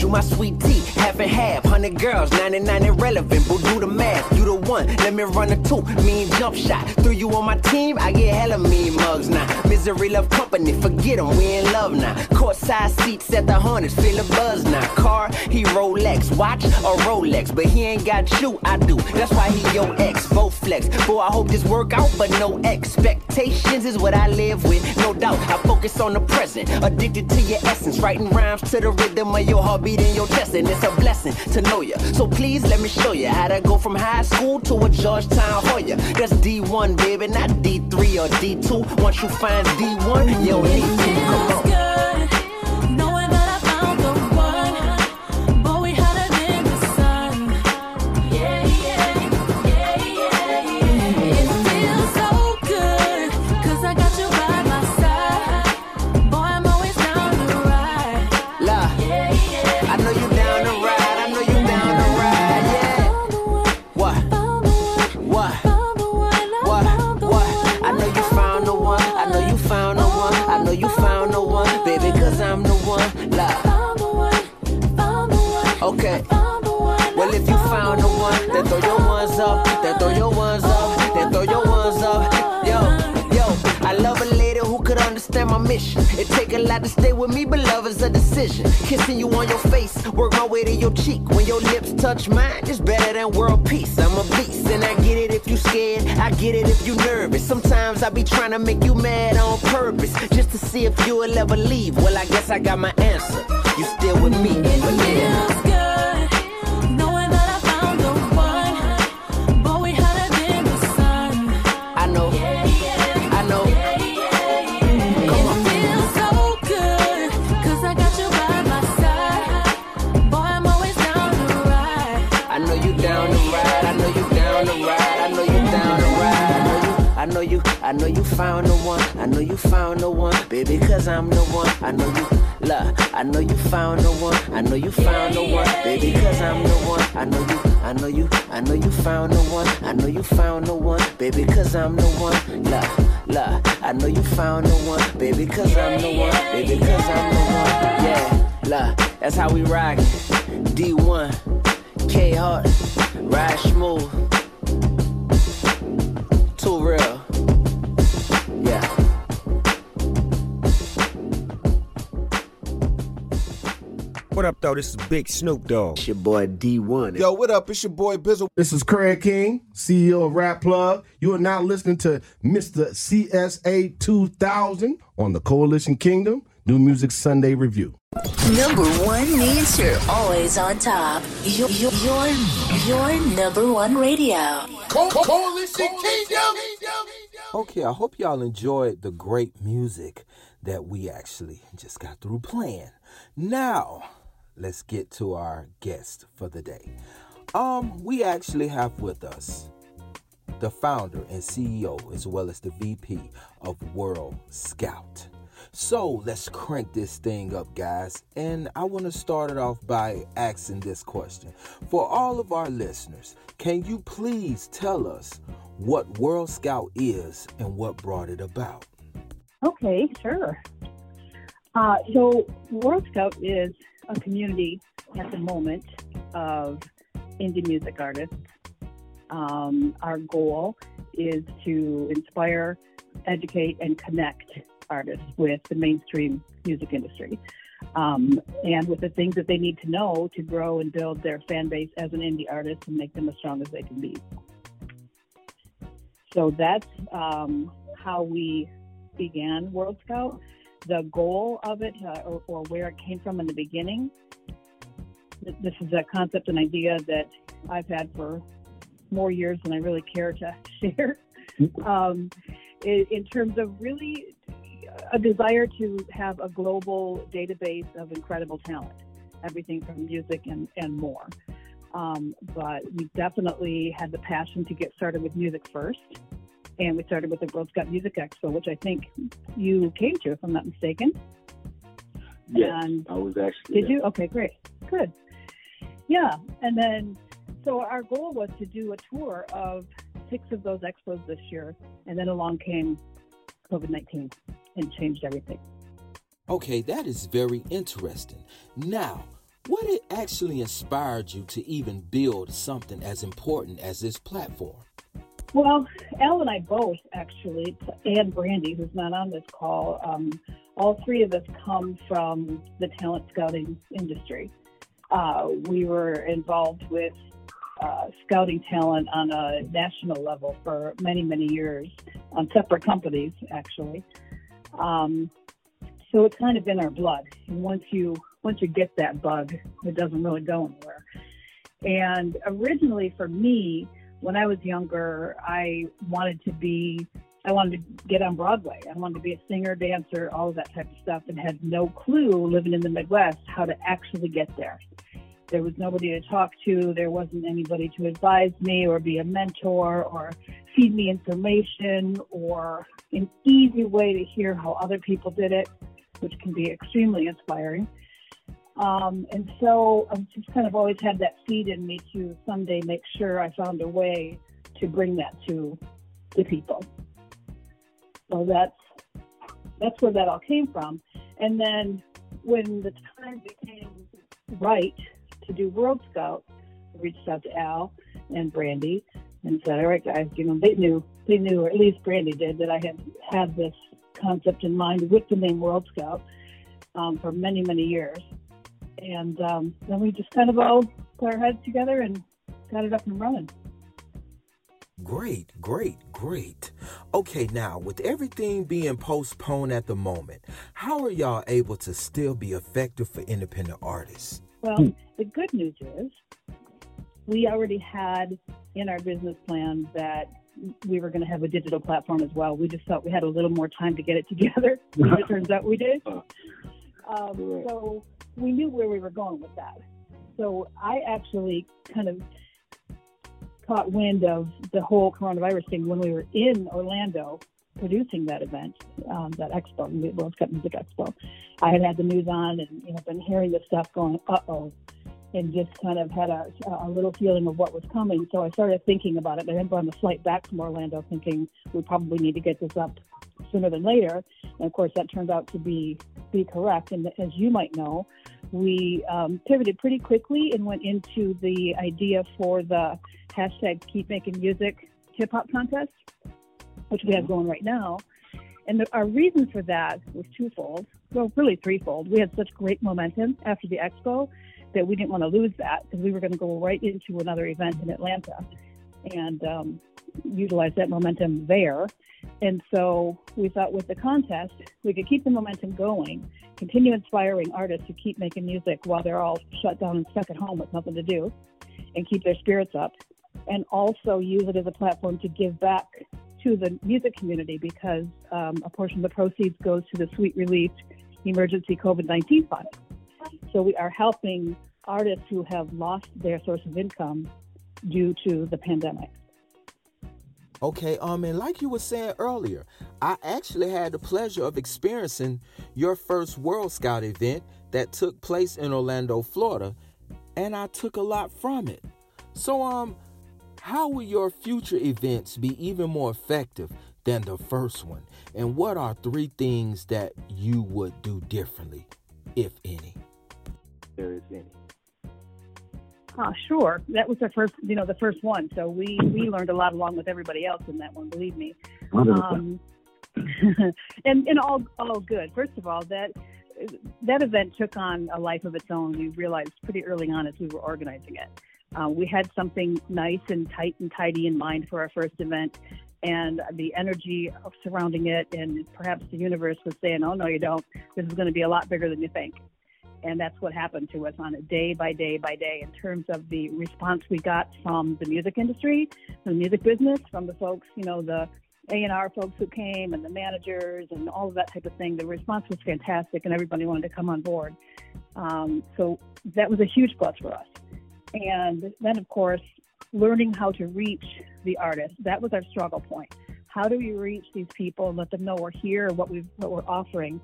My sweet tea. Half and half, hundred girls, 99 irrelevant. But do the math, you the one. Let me run a two, mean jump shot. Threw you on my team, I get hella mean mugs now. Misery love company, forget 'em, we in love now. Courtside seats at the Hornets, feel a buzz now. Car, he Rolex, watch a Rolex, but he ain't got you, I do. That's why he your ex, both flex. Boy, I hope this work out, but no expectations is what I live with, no doubt. I focus on the present, addicted to your essence, writing rhymes to the rhythm of your heartbeat in your chest, and it's a blessing to know you. So please let me show you how to go from high school to a Georgetown Hoya. That's D1, baby, not D3 or D2. Once you find D1, you don't need to. Come on. To stay with me, but love is a decision. Kissing you on your face, work my way to your cheek. When your lips touch mine, it's better than world peace. I'm a beast, and I get it if you scared. I get it if you nervous. Sometimes I be trying to make you mad on purpose, just to see if you'll ever leave. Well, I guess I got my answer. You still with me, believe. I know you. Found the one. I know you found the one, baby, cause I'm the one. I know you. Love. I know you found the one. I know you found the one, baby, cause I'm the one. I know you. I know you. I know you found the one. I know you found the one, baby, cause I'm the one. Love. Love. I know you found the one, baby, cause I'm the one, baby, cause I'm the one. Yeah. Love. That's how we rock. D1. K Hart. Ride smooth. Too real. What up, though? This is Big Snoop Dogg. It's your boy D1. Yo, what up? It's your boy Bizzle. This is Craig King, CEO of Rap Plug. You are now listening to Mr. CSA 2000 on the Coalition Kingdom New Music Sunday Review. Number one means you're always on top. You're, you're, you're, you're number one radio. Coalition Kingdom. Okay, I hope y'all enjoyed the great music that we actually just got through playing. Now, let's get to our guest for the day. Um, we actually have with us the founder and CEO as well as the VP of World Scout. So let's crank this thing up, guys. And I want to start it off by asking this question. For all of our listeners, can you please tell us what World Scout is and what brought it about? Okay, sure. Uh, so, World Scout is a community at the moment of indie music artists. Um, our goal is to inspire educate and connect artists with the mainstream music industry um, and with the things that they need to know to grow and build their fan base as an indie artist and make them as strong as they can be. So that's um, how we began World Scout. The goal of it, uh, or, or where it came from in the beginning, this is a concept and idea that I've had for more years than I really care to share. Um, in, in terms of really a desire to have a global database of incredible talent, everything from music and, and more. Um, but we definitely had the passion to get started with music first. And we started with the World Scout Music Expo, which I think you came to, if I'm not mistaken. Yes, And I was actually. did you? Okay, great. Good. Yeah. And then, so our goal was to do a tour of six of those expos this year. And then along came COVID 19 and changed everything. Okay, that is very interesting. Now, what it actually inspired you to even build something as important as this platform? Well, Al and I both, actually, and Brandy, who's not on this call, um, all three of us come from the talent scouting industry. Uh, we were involved with uh, scouting talent on a national level for many, many years on separate companies, actually. Um, so it's kind of in our blood. And once you once you get that bug, it doesn't really go anywhere. And originally, for me, when I was younger, I wanted to be, I wanted to get on Broadway. I wanted to be a singer, dancer, all of that type of stuff, and had no clue living in the Midwest how to actually get there. There was nobody to talk to. There wasn't anybody to advise me or be a mentor or feed me information or an easy way to hear how other people did it, which can be extremely inspiring. Um, and so I've just kind of always had that seed in me to someday make sure I found a way to bring that to the people. So that's that's where that all came from. And then when the time became right to do World Scout, I reached out to Al and Brandy and said, "All right, guys, you know they knew they knew, or at least Brandy did, that I had had this concept in mind with the name World Scout um, for many many years." And um, then we just kind of all put our heads together and got it up and running. Great, great, great. Okay, now with everything being postponed at the moment, how are y'all able to still be effective for independent artists? Well, the good news is we already had in our business plan that we were going to have a digital platform as well. We just thought we had a little more time to get it together. it turns out we did. Um, so we knew where we were going with that. So I actually kind of caught wind of the whole coronavirus thing when we were in Orlando producing that event, um, that expo, World Scout Music Expo. I had had the news on and you know been hearing the stuff going, uh oh, and just kind of had a, a little feeling of what was coming. So I started thinking about it. I remember on the flight back from Orlando thinking we probably need to get this up sooner than later. And of course, that turned out to be be correct. And as you might know, we um, pivoted pretty quickly and went into the idea for the hashtag Keep Making Music hip hop contest, which we have going right now. And the, our reason for that was twofold. Well, really threefold. We had such great momentum after the expo that we didn't want to lose that because we were going to go right into another event in Atlanta and um, utilize that momentum there. And so we thought with the contest, we could keep the momentum going, continue inspiring artists to keep making music while they're all shut down and stuck at home with nothing to do, and keep their spirits up, and also use it as a platform to give back to the music community because um, a portion of the proceeds goes to the Sweet Relief Emergency COVID 19 Fund. So we are helping artists who have lost their source of income due to the pandemic. Okay, um, and like you were saying earlier, I actually had the pleasure of experiencing your first World Scout event that took place in Orlando, Florida, and I took a lot from it. So, um, how will your future events be even more effective than the first one? And what are three things that you would do differently, if any? There is any. Uh, sure. That was the first, you know, the first one. So we we learned a lot along with everybody else in that one. Believe me. Um, and and all all good. First of all, that that event took on a life of its own. We realized pretty early on as we were organizing it. Uh, we had something nice and tight and tidy in mind for our first event, and the energy of surrounding it, and perhaps the universe was saying, "Oh no, you don't. This is going to be a lot bigger than you think." And that's what happened to us on a day by day by day in terms of the response we got from the music industry, the music business, from the folks, you know, the A&R folks who came and the managers and all of that type of thing. The response was fantastic and everybody wanted to come on board. Um, so that was a huge plus for us. And then, of course, learning how to reach the artist. That was our struggle point. How do we reach these people and let them know we're here, what, we what we're offering?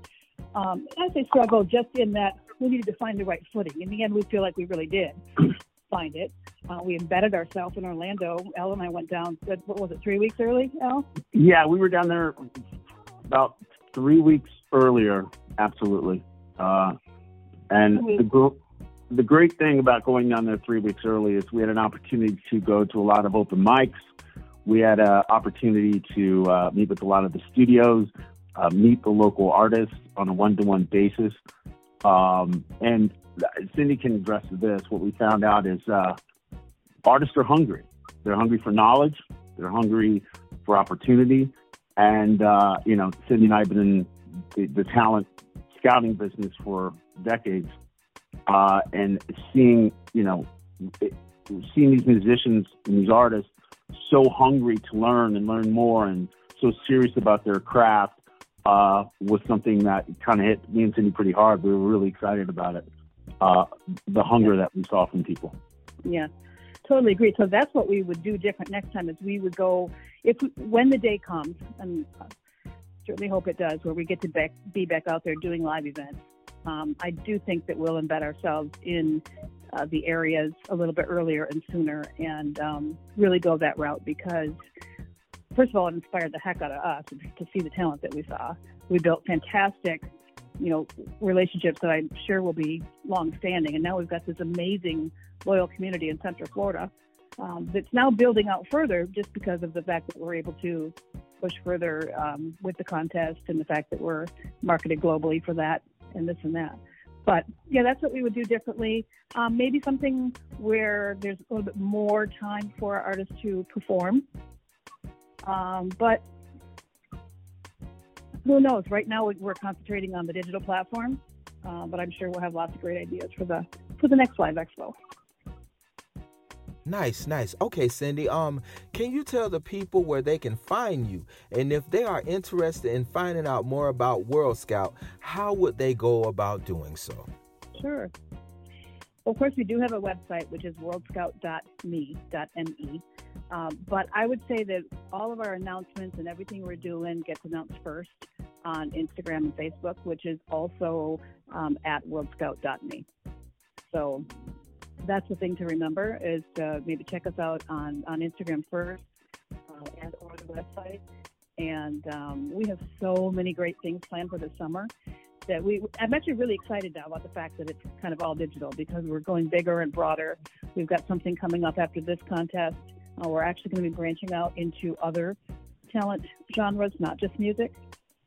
Um, I say struggle just in that we needed to find the right footing. In the end, we feel like we really did find it. Uh, we embedded ourselves in Orlando. Al and I went down, what was it, three weeks early, Al? Yeah, we were down there about three weeks earlier. Absolutely. Uh, and the gr- the great thing about going down there three weeks early is we had an opportunity to go to a lot of open mics. We had an opportunity to uh, meet with a lot of the studios, uh, meet the local artists on a one-to-one basis. Um, and Cindy can address this. What we found out is uh, artists are hungry. They're hungry for knowledge. They're hungry for opportunity. And, uh, you know, Cindy and I have been in the, the talent scouting business for decades. Uh, and seeing, you know, it, seeing these musicians and these artists so hungry to learn and learn more and so serious about their craft uh, was something that kind of hit me and Cindy pretty hard. We were really excited about it. Uh, the hunger that we saw from people. Yeah, totally agree. So that's what we would do different next time. Is we would go if when the day comes, and I certainly hope it does, where we get to be back out there doing live events. Um, I do think that we'll embed ourselves in uh, the areas a little bit earlier and sooner, and um, really go that route because first of all, it inspired the heck out of us to see the talent that we saw. We built fantastic, you know, relationships that I'm sure will be long standing. And now we've got this amazing, loyal community in Central Florida um, that's now building out further just because of the fact that we're able to push further um, with the contest and the fact that we're marketed globally for that and this and that. But yeah, that's what we would do differently. Um, maybe something where there's a little bit more time for our artists to perform. Um, but who knows? Right now, we're concentrating on the digital platform, uh, but I'm sure we'll have lots of great ideas for the for the next Live Expo. Nice, nice. Okay, Cindy. Um, can you tell the people where they can find you, and if they are interested in finding out more about World Scout, how would they go about doing so? Sure. Well, of course, we do have a website, which is worldscout.me, .me. Um, but I would say that all of our announcements and everything we're doing gets announced first on Instagram and Facebook, which is also um, at worldscout.me. So that's the thing to remember is to maybe check us out on, on Instagram first uh, and or the website. And um, we have so many great things planned for the summer that we I'm actually really excited now about the fact that it's kind of all digital because we're going bigger and broader. We've got something coming up after this contest. Uh, we're actually going to be branching out into other talent genres, not just music,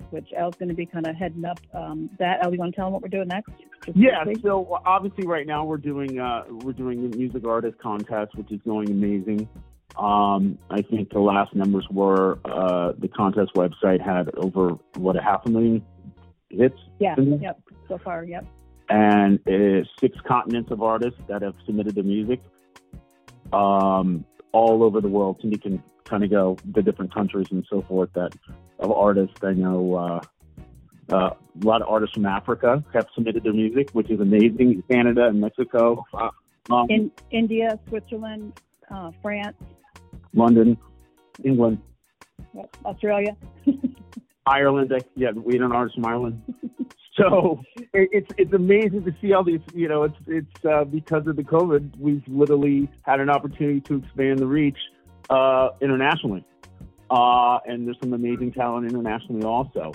which Al's going to be kind of heading up um, that. Al, you want to tell them what we're doing next? Yeah, quickly? so obviously right now we're doing uh, we're doing the music artist contest, which is going amazing. Um, I think the last numbers were uh, the contest website had over what a half a million hits. Yeah, yep, so far, yep. and it is six continents of artists that have submitted their music um, all over the world. Cindy can kind of go the different countries and so forth that of artists. I know uh, uh, a lot of artists from Africa have submitted their music, which is amazing. Canada and Mexico, uh, um, In India, Switzerland, uh, France, London, England, Australia. Ireland. Yeah, we had an artist from Ireland. So it, it's it's amazing to see all these. You know, it's it's uh, because of the COVID, we've literally had an opportunity to expand the reach uh, internationally, uh, and there's some amazing talent internationally also.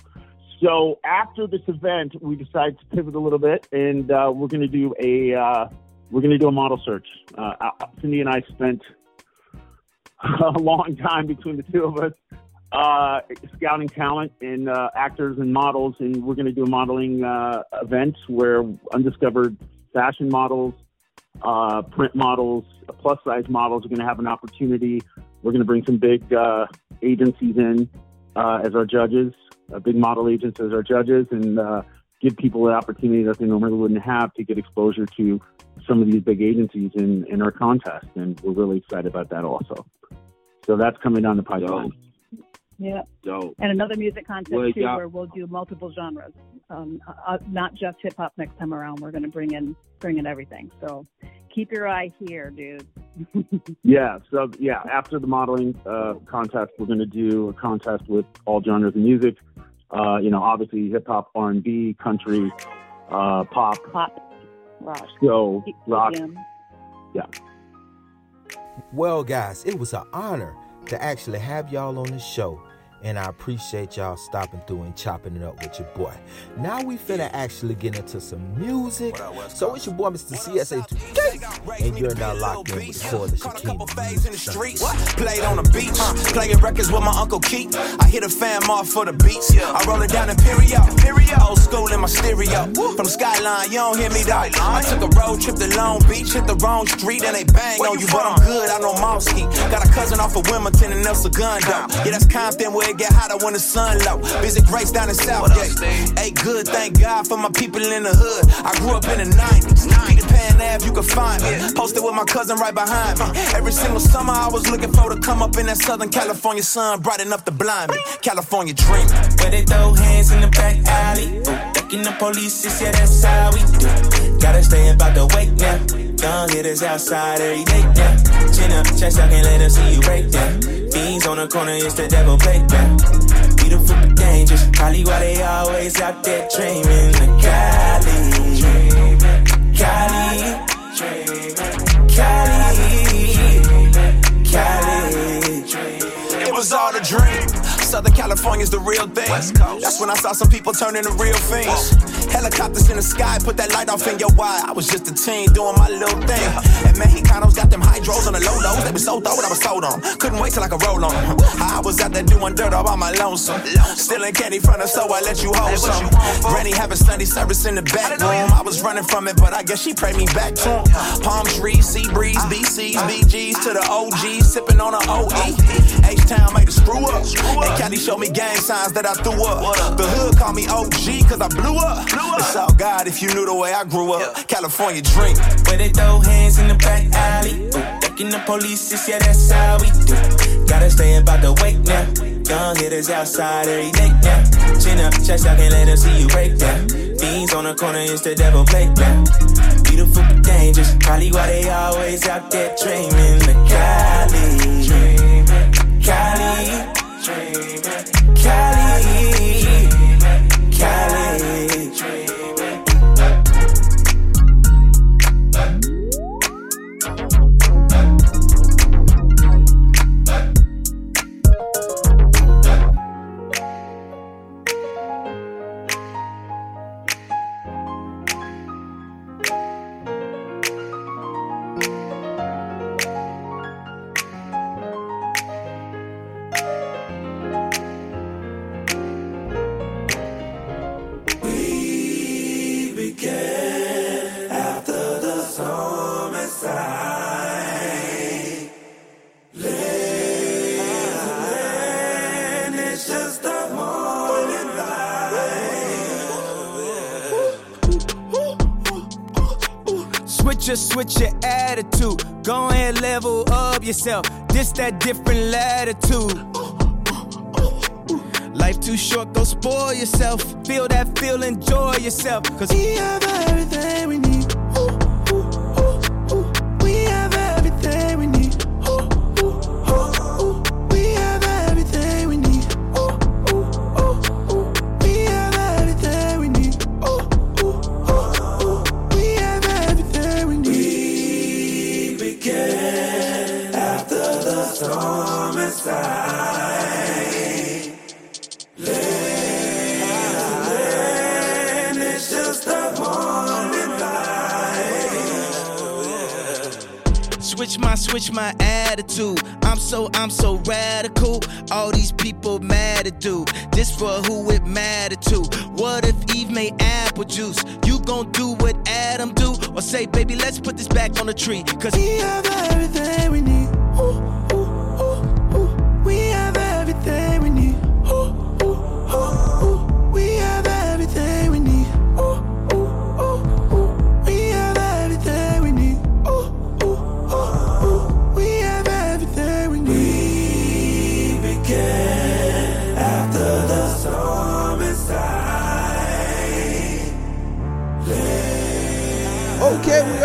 So after this event, we decided to pivot a little bit, and uh, we're going to do a uh, we're going to do a model search. Uh, Cindy and I spent a long time between the two of us uh, scouting talent and uh, actors and models, and we're going to do a modeling uh, event where undiscovered fashion models, uh, print models, plus size models are going to have an opportunity. We're going to bring some big uh, agencies in uh, as our judges, uh, big model agents as our judges, and uh, give people the opportunity that they normally wouldn't have to get exposure to some of these big agencies in, in our contest. And we're really excited about that also. So that's coming down the pipeline. Yeah. So And another music contest Well, too, where we'll do multiple genres, um, uh, not just hip hop next time around. We're going to bring in bring in everything. So keep your eye here, dude. Yeah, so yeah, after the modeling uh, contest, we're going to do a contest with all genres of music. Uh, you know, obviously hip hop, R and B, country, uh, pop, pop, rock, so rock. Yeah. Well, guys, it was an honor to actually have y'all on the show. And I appreciate y'all stopping through and chopping it up with your boy. Now we finna actually get into some music. So it's your boy, Mr. CSA2K. And you're now locked in with in the streets. Played on the beach, playing records with my uncle Keith. I hit a fam off for the beats. I roll it down Imperial, old school in my stereo. From Skyline, you don't hear me though. I took a road trip to Long Beach, hit the wrong street and they bang on you, but I'm good. I know Mosky. Got a cousin off of Wilmington and El Segundo. Yeah, that's Compton where it get hotter when the sun low. Visit Grace down in Southgate. Hey, good, thank God for my people in the hood. I grew up in the 90s. Peter Pan Ave, you can find me. Posted with my cousin right behind me. Every single summer I was looking for to come up in that Southern California sun, bright enough to blind me. California dream. Where they throw hands in the back alley. Ducking the police, yeah, that's how we do. Gotta stay about the wake now. Young hitters outside every day now. Chin up, chest out, can't let them see you break down. Beans on the corner, it's the devil playground. Beautiful but dangerous. Probably why they always out there dreaming. The Cali. Cali. Cali. Cali. It was all a dream. Southern California's the real thing. That's when I saw some people turn into real things. Helicopters in the sky, put that light off in your eye. I was just a teen doing my little thing. And Mexicanos got them hydros on the low lows. They was so throw I was sold on. Couldn't wait till I could roll on. I was out there doing dirt all by my lonesome. Stealing candy from her, so I let you hold some. Granny having Sunday service in the back room. I was running from it, but I guess she prayed me back to. Palm trees, sea breeze, BCs, BGs to the OGs, sipping on a OE. H-Town made a screw up. And Cali showed me gang signs that I threw up. The hood called me OG cause I blew up. blew up. It's all God if you knew the way I grew up. California dream. Where they throw hands in the back alley. Ducking the police, yeah, that's how we do. Gotta stay about the wake now. Young hitters outside every day now. Chin up, chest out, can't let them see you break down. Beans on the corner, it's the devil playground. Beautiful but dangerous. Probably why they always out there dreaming. The. Cali. Cali. Cali. Attitude. Go ahead, level up yourself. This that different latitude. Life too short, go spoil yourself. Feel that feel, enjoy yourself. Cause we have everything we need. Switch my attitude. I'm so, I'm so radical. All these people mad at do. This for who it matter to. What if Eve made apple juice? You gon' do what Adam do? Or say, baby, let's put this back on the tree. Cause we have everything we need.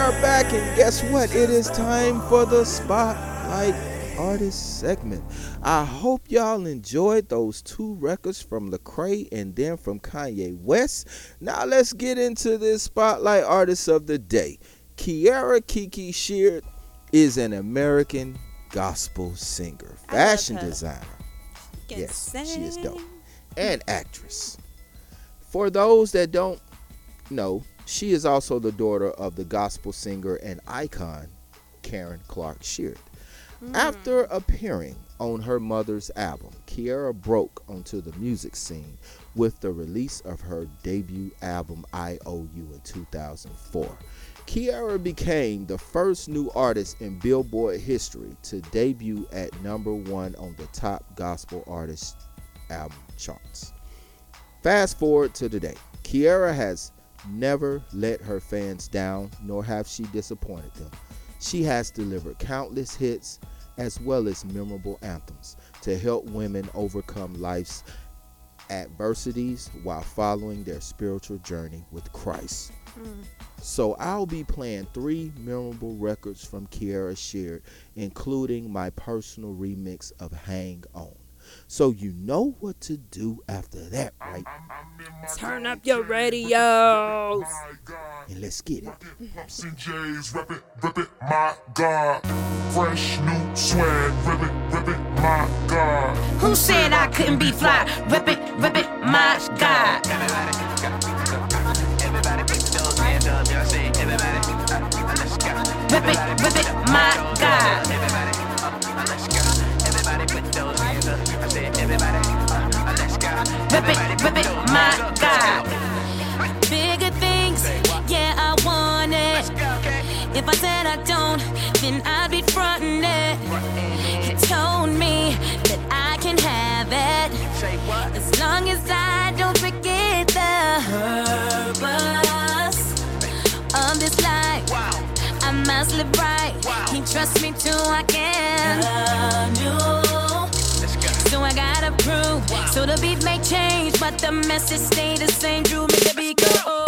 Are back, and guess what? It is time for the Spotlight Artist segment. I hope y'all enjoyed those two records from Lecrae and then from Kanye West. Now let's get into this Spotlight Artist of the Day. Kierra Kiki Sheard is an American gospel singer, fashion designer. Yes, she is dope. And actress. For those that don't know, she is also the daughter of the gospel singer and icon Karen Clark Sheard. Hmm. After appearing on her mother's album, Kierra broke onto the music scene with the release of her debut album IOU in 2004. Kierra became the first new artist in Billboard history to debut at number one on the top gospel artist album charts. Fast forward to today. Kierra has never let her fans down, nor have she disappointed them. She has delivered countless hits as well as memorable anthems to help women overcome life's adversities while following their spiritual journey with Christ. Mm. So I'll be playing three memorable records from Kierra Sheard, including my personal remix of Hang On. So you know what to do after that, right? Turn up your radios. And let's get it. Pops and J's, rip it, rip it, my God. Fresh new swag, rip it, rip it, my God. Who said I couldn't be fly? Rip it, rip it, my God. Rip it, rip it, my God. Rip it, rip it, my God. Bigger things, yeah, I want it. If I said I don't, then I'd be fronting it. He told me that I can have it. As long as I don't forget the purpose of this life. I must live right. He trusts me till I can. You. So I gotta prove. So the beat may change, but the message stay the same. Drew the beat go. Oh.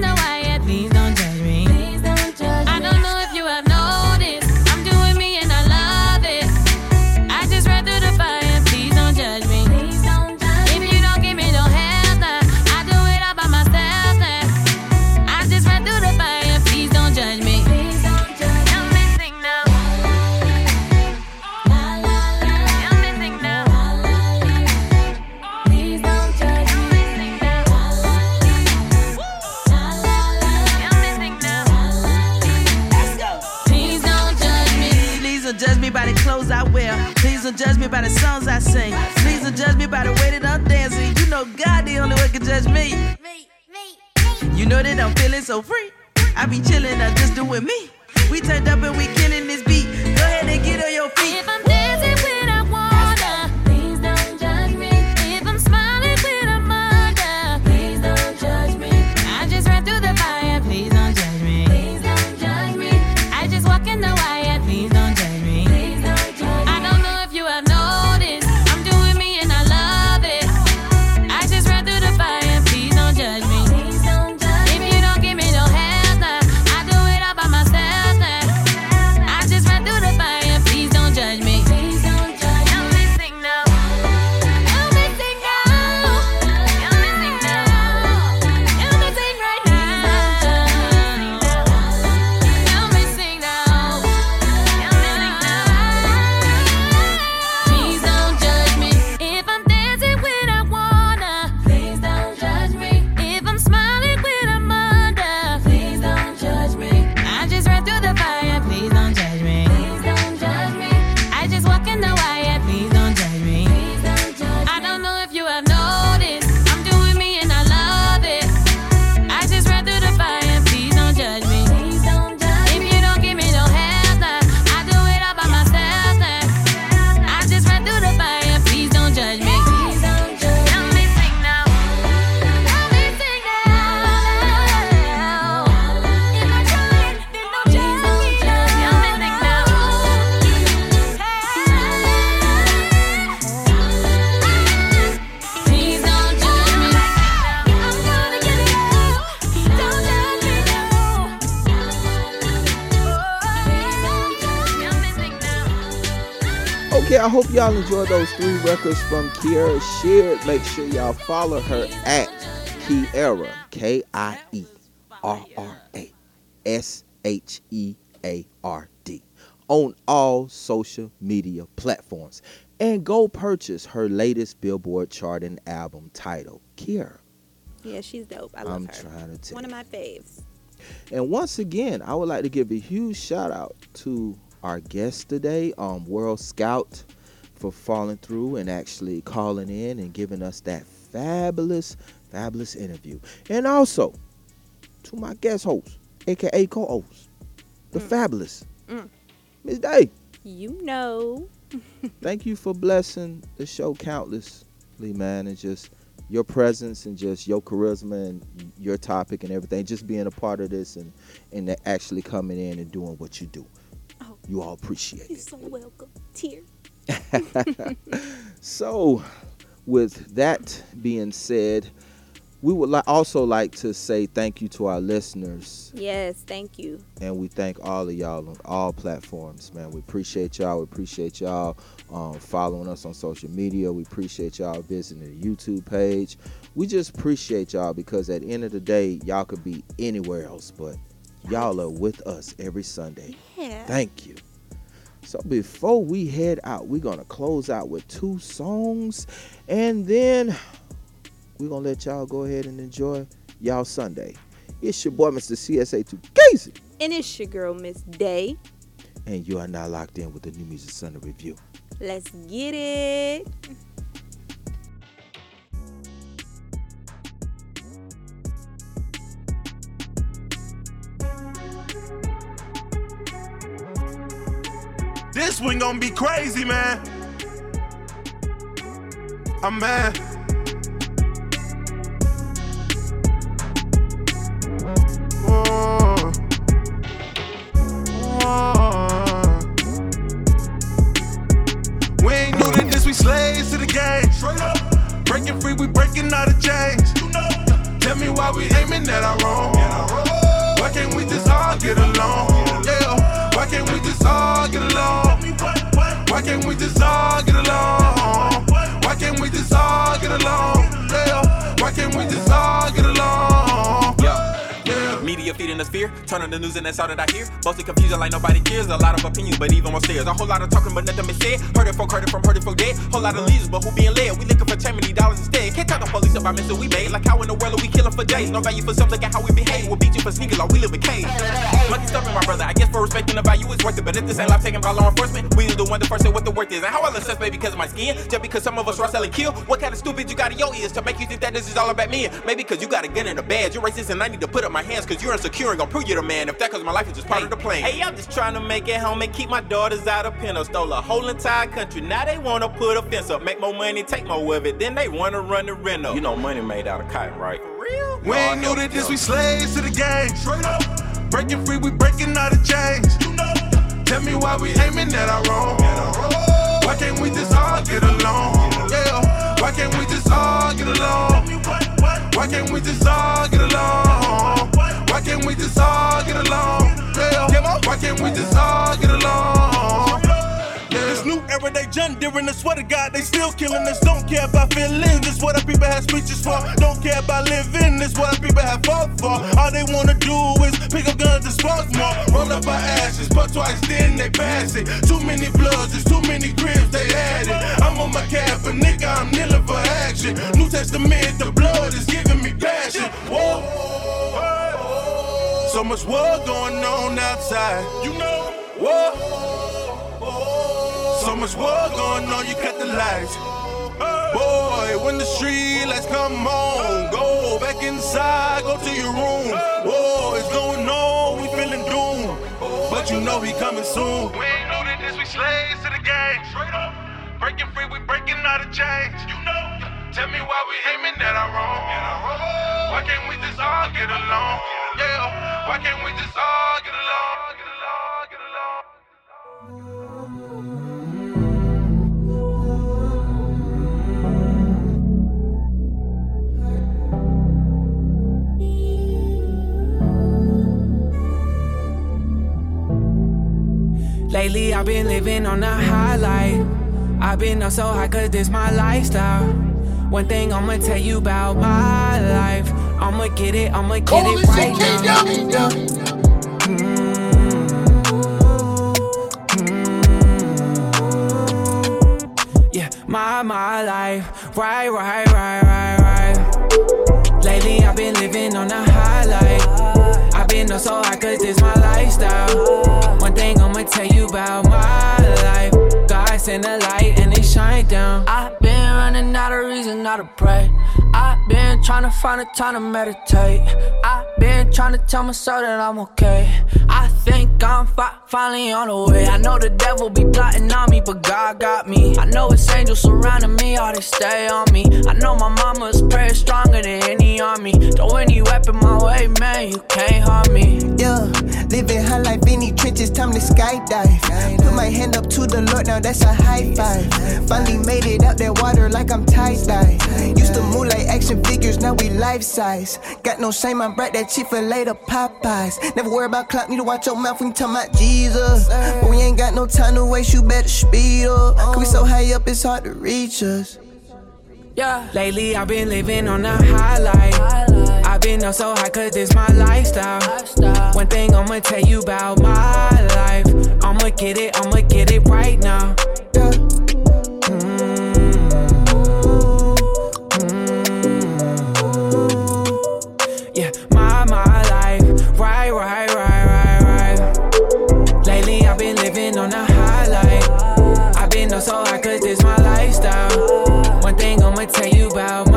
Just walk y'all enjoyed those three records from Kierra Sheard. Make sure y'all follow her at Kierra, K I E R R A S H E A R D, on all social media platforms. And go purchase her latest Billboard charting album titled Kierra. Yeah, she's dope. I love I'm her. trying to tell One of my faves. And once again, I would like to give a huge shout out to our guest today, um, World Scout, for falling through and actually calling in and giving us that fabulous, fabulous interview. And also to my guest host, aka co-host, the fabulous Mm. Miss Day. You know. Thank you for blessing the show countlessly, man, and just your presence and just your charisma and your topic and everything, just being a part of this and and actually coming in and doing what you do. You all appreciate it. You're so welcome. Tear. so, with that being said, we would li- also like to say thank you to our listeners Yes, thank you. and we thank all of y'all on all platforms, man. We appreciate y'all. We appreciate y'all um, following us on social media. We appreciate y'all visiting the YouTube page. We just appreciate y'all because at the end of the day, y'all could be anywhere else, but y'all are with us every Sunday. Yeah. Thank you. So before we head out, we're gonna close out with two songs, and then we're gonna let y'all go ahead and enjoy y'all Sunday. It's your boy, Mr. CSA2 Casey. And it's your girl, Miss Day. And you are now locked in with the New Music Sunday Review. Let's get it. One gonna be crazy, man. I'm mad. Just all get along? Why can't we just all get along? Yeah. Media feeding us fear, turning the news and that's all that I hear. Mostly confusion like nobody cares. A lot of opinions, but even more stairs. A whole lot of talking, but nothing is said. Heard it from, heard it from, heard it from dead. Whole lot of leaders, but who being led? We looking for 10 million dollars instead. Can't talk the police about mistakes we made. Like how in the world are we killing for days? No value for some, look at how we behave. We'll beat you for sneakers, like we live in cage. Monkey stuffing my brother. I guess for respecting the value is worth it, but if this ain't life taken by law enforcement, we the one to first say what the worth is. And how I assess maybe because of my skin, just because some of us are selling kill. What kind of stupid you got in your ears to make you think that this is all about me? Maybe because you got a gun and a badge. You're racist and I need to put up my hands because you're and gonna prove you're the man. If that cause my life is just part of the plan. Hey, I'm just trying to make it home and keep my daughters out of pen. Stole a whole entire country. Now they wanna put a fence up, make more money, take more of it. Then they wanna run the rent You know money made out of cotton, right? For real? We ain't new to this, we slaves to the game. Straight up. Breaking free, we breaking out of chains. You know. Tell me why we aiming at our own. Why can't we just all get along? Yeah. Why can't we just all get along? Why can't we just all get along? Why can't we just all get along? Yeah. Why can't we just all get along? This new era, they John Deere, I swear to God, they still killing us. Don't care about feelings, this what our people have speeches for. Don't care about living, this what our people have fought for. All they wanna do is pick up guns and spark more. Roll up our ashes, but twice then they pass it. Too many bloods, there's too many cribs they added. I'm on my cap, but nigga, I'm kneeling for action. New Testament, the blood is giving me passion. Whoa. So much war going on outside. You know, whoa. So much war going on, you cut the lights. Boy, when the street lights come on, go back inside, go to your room. Whoa, it's going on, we feeling doom. But you know we coming soon. We ain't new to this, we slaves to the game. Straight up. Breaking free, we breaking out of chains. You know. Tell me why we aiming at our own. Why can't we just all get along? Yeah. Why can't we just all get along? Get along, get along. Lately, I've been living on a highlight. I've been up so high, cause this my lifestyle. One thing I'ma tell you about my life. I'ma get it, I'ma get it right now. Mm. Mm. Yeah, my, my life. Right, right, right, right, right. Lately, I've been living on a highlight. I've been up so high, cause this my lifestyle. One thing I'ma tell you about my life. God send a light and it shine down. I've been running out of reason not to pray. Been trying to find a time to meditate. I've been trying to tell myself that I'm okay. I think I'm fi- finally on the way. I know the devil be plotting on me, but God got me. I know it's angels surrounding me, all they stay on me. I know my mama's prayer stronger than any army. Throw any weapon my way, man, you can't harm me. Yeah, living high life in these trenches, time to skydive. Put my hand up to the Lord, now that's a high five. Finally made it out that water like I'm tie dye. Used to move like action figures, now we life size. Got no shame, I'm bright, that Chick fil A to Popeyes. Never worry about clock, need to watch your mouth when you talking about Jesus. But we ain't got no time to waste, you better speed up. Cause we so high up, it's hard to reach us. Yeah. Lately, I've been living on a highlight. I've been up so high, cause this my lifestyle. One thing I'ma tell you about my life. I'ma get it, I'ma get it right now. Mm. Right, right, right, right, right. Lately, I've been living on a highlight. I've been up so high, cause this my lifestyle. One thing I'ma tell you about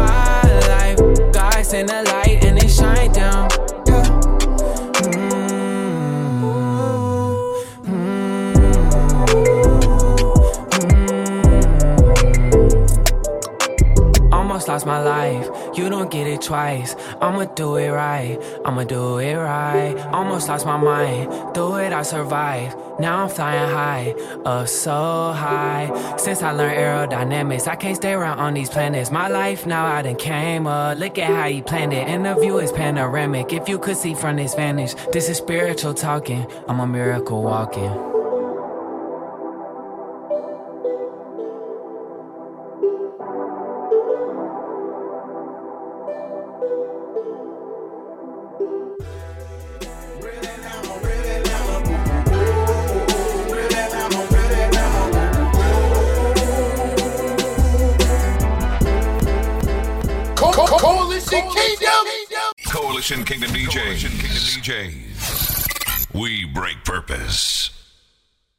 Almost lost my life, you don't get it twice. I'ma do it right, I'ma do it right. Almost lost my mind, do it, I survive. Now I'm flying high, up so high. Since I learned aerodynamics, I can't stay around on these planets. My life now I done came up. Look at how he planned it, and the view is panoramic. If you could see from this vantage, this is spiritual talking. I'm a miracle walking. Coalition Kingdom DJs. Kingdom DJs. We break purpose.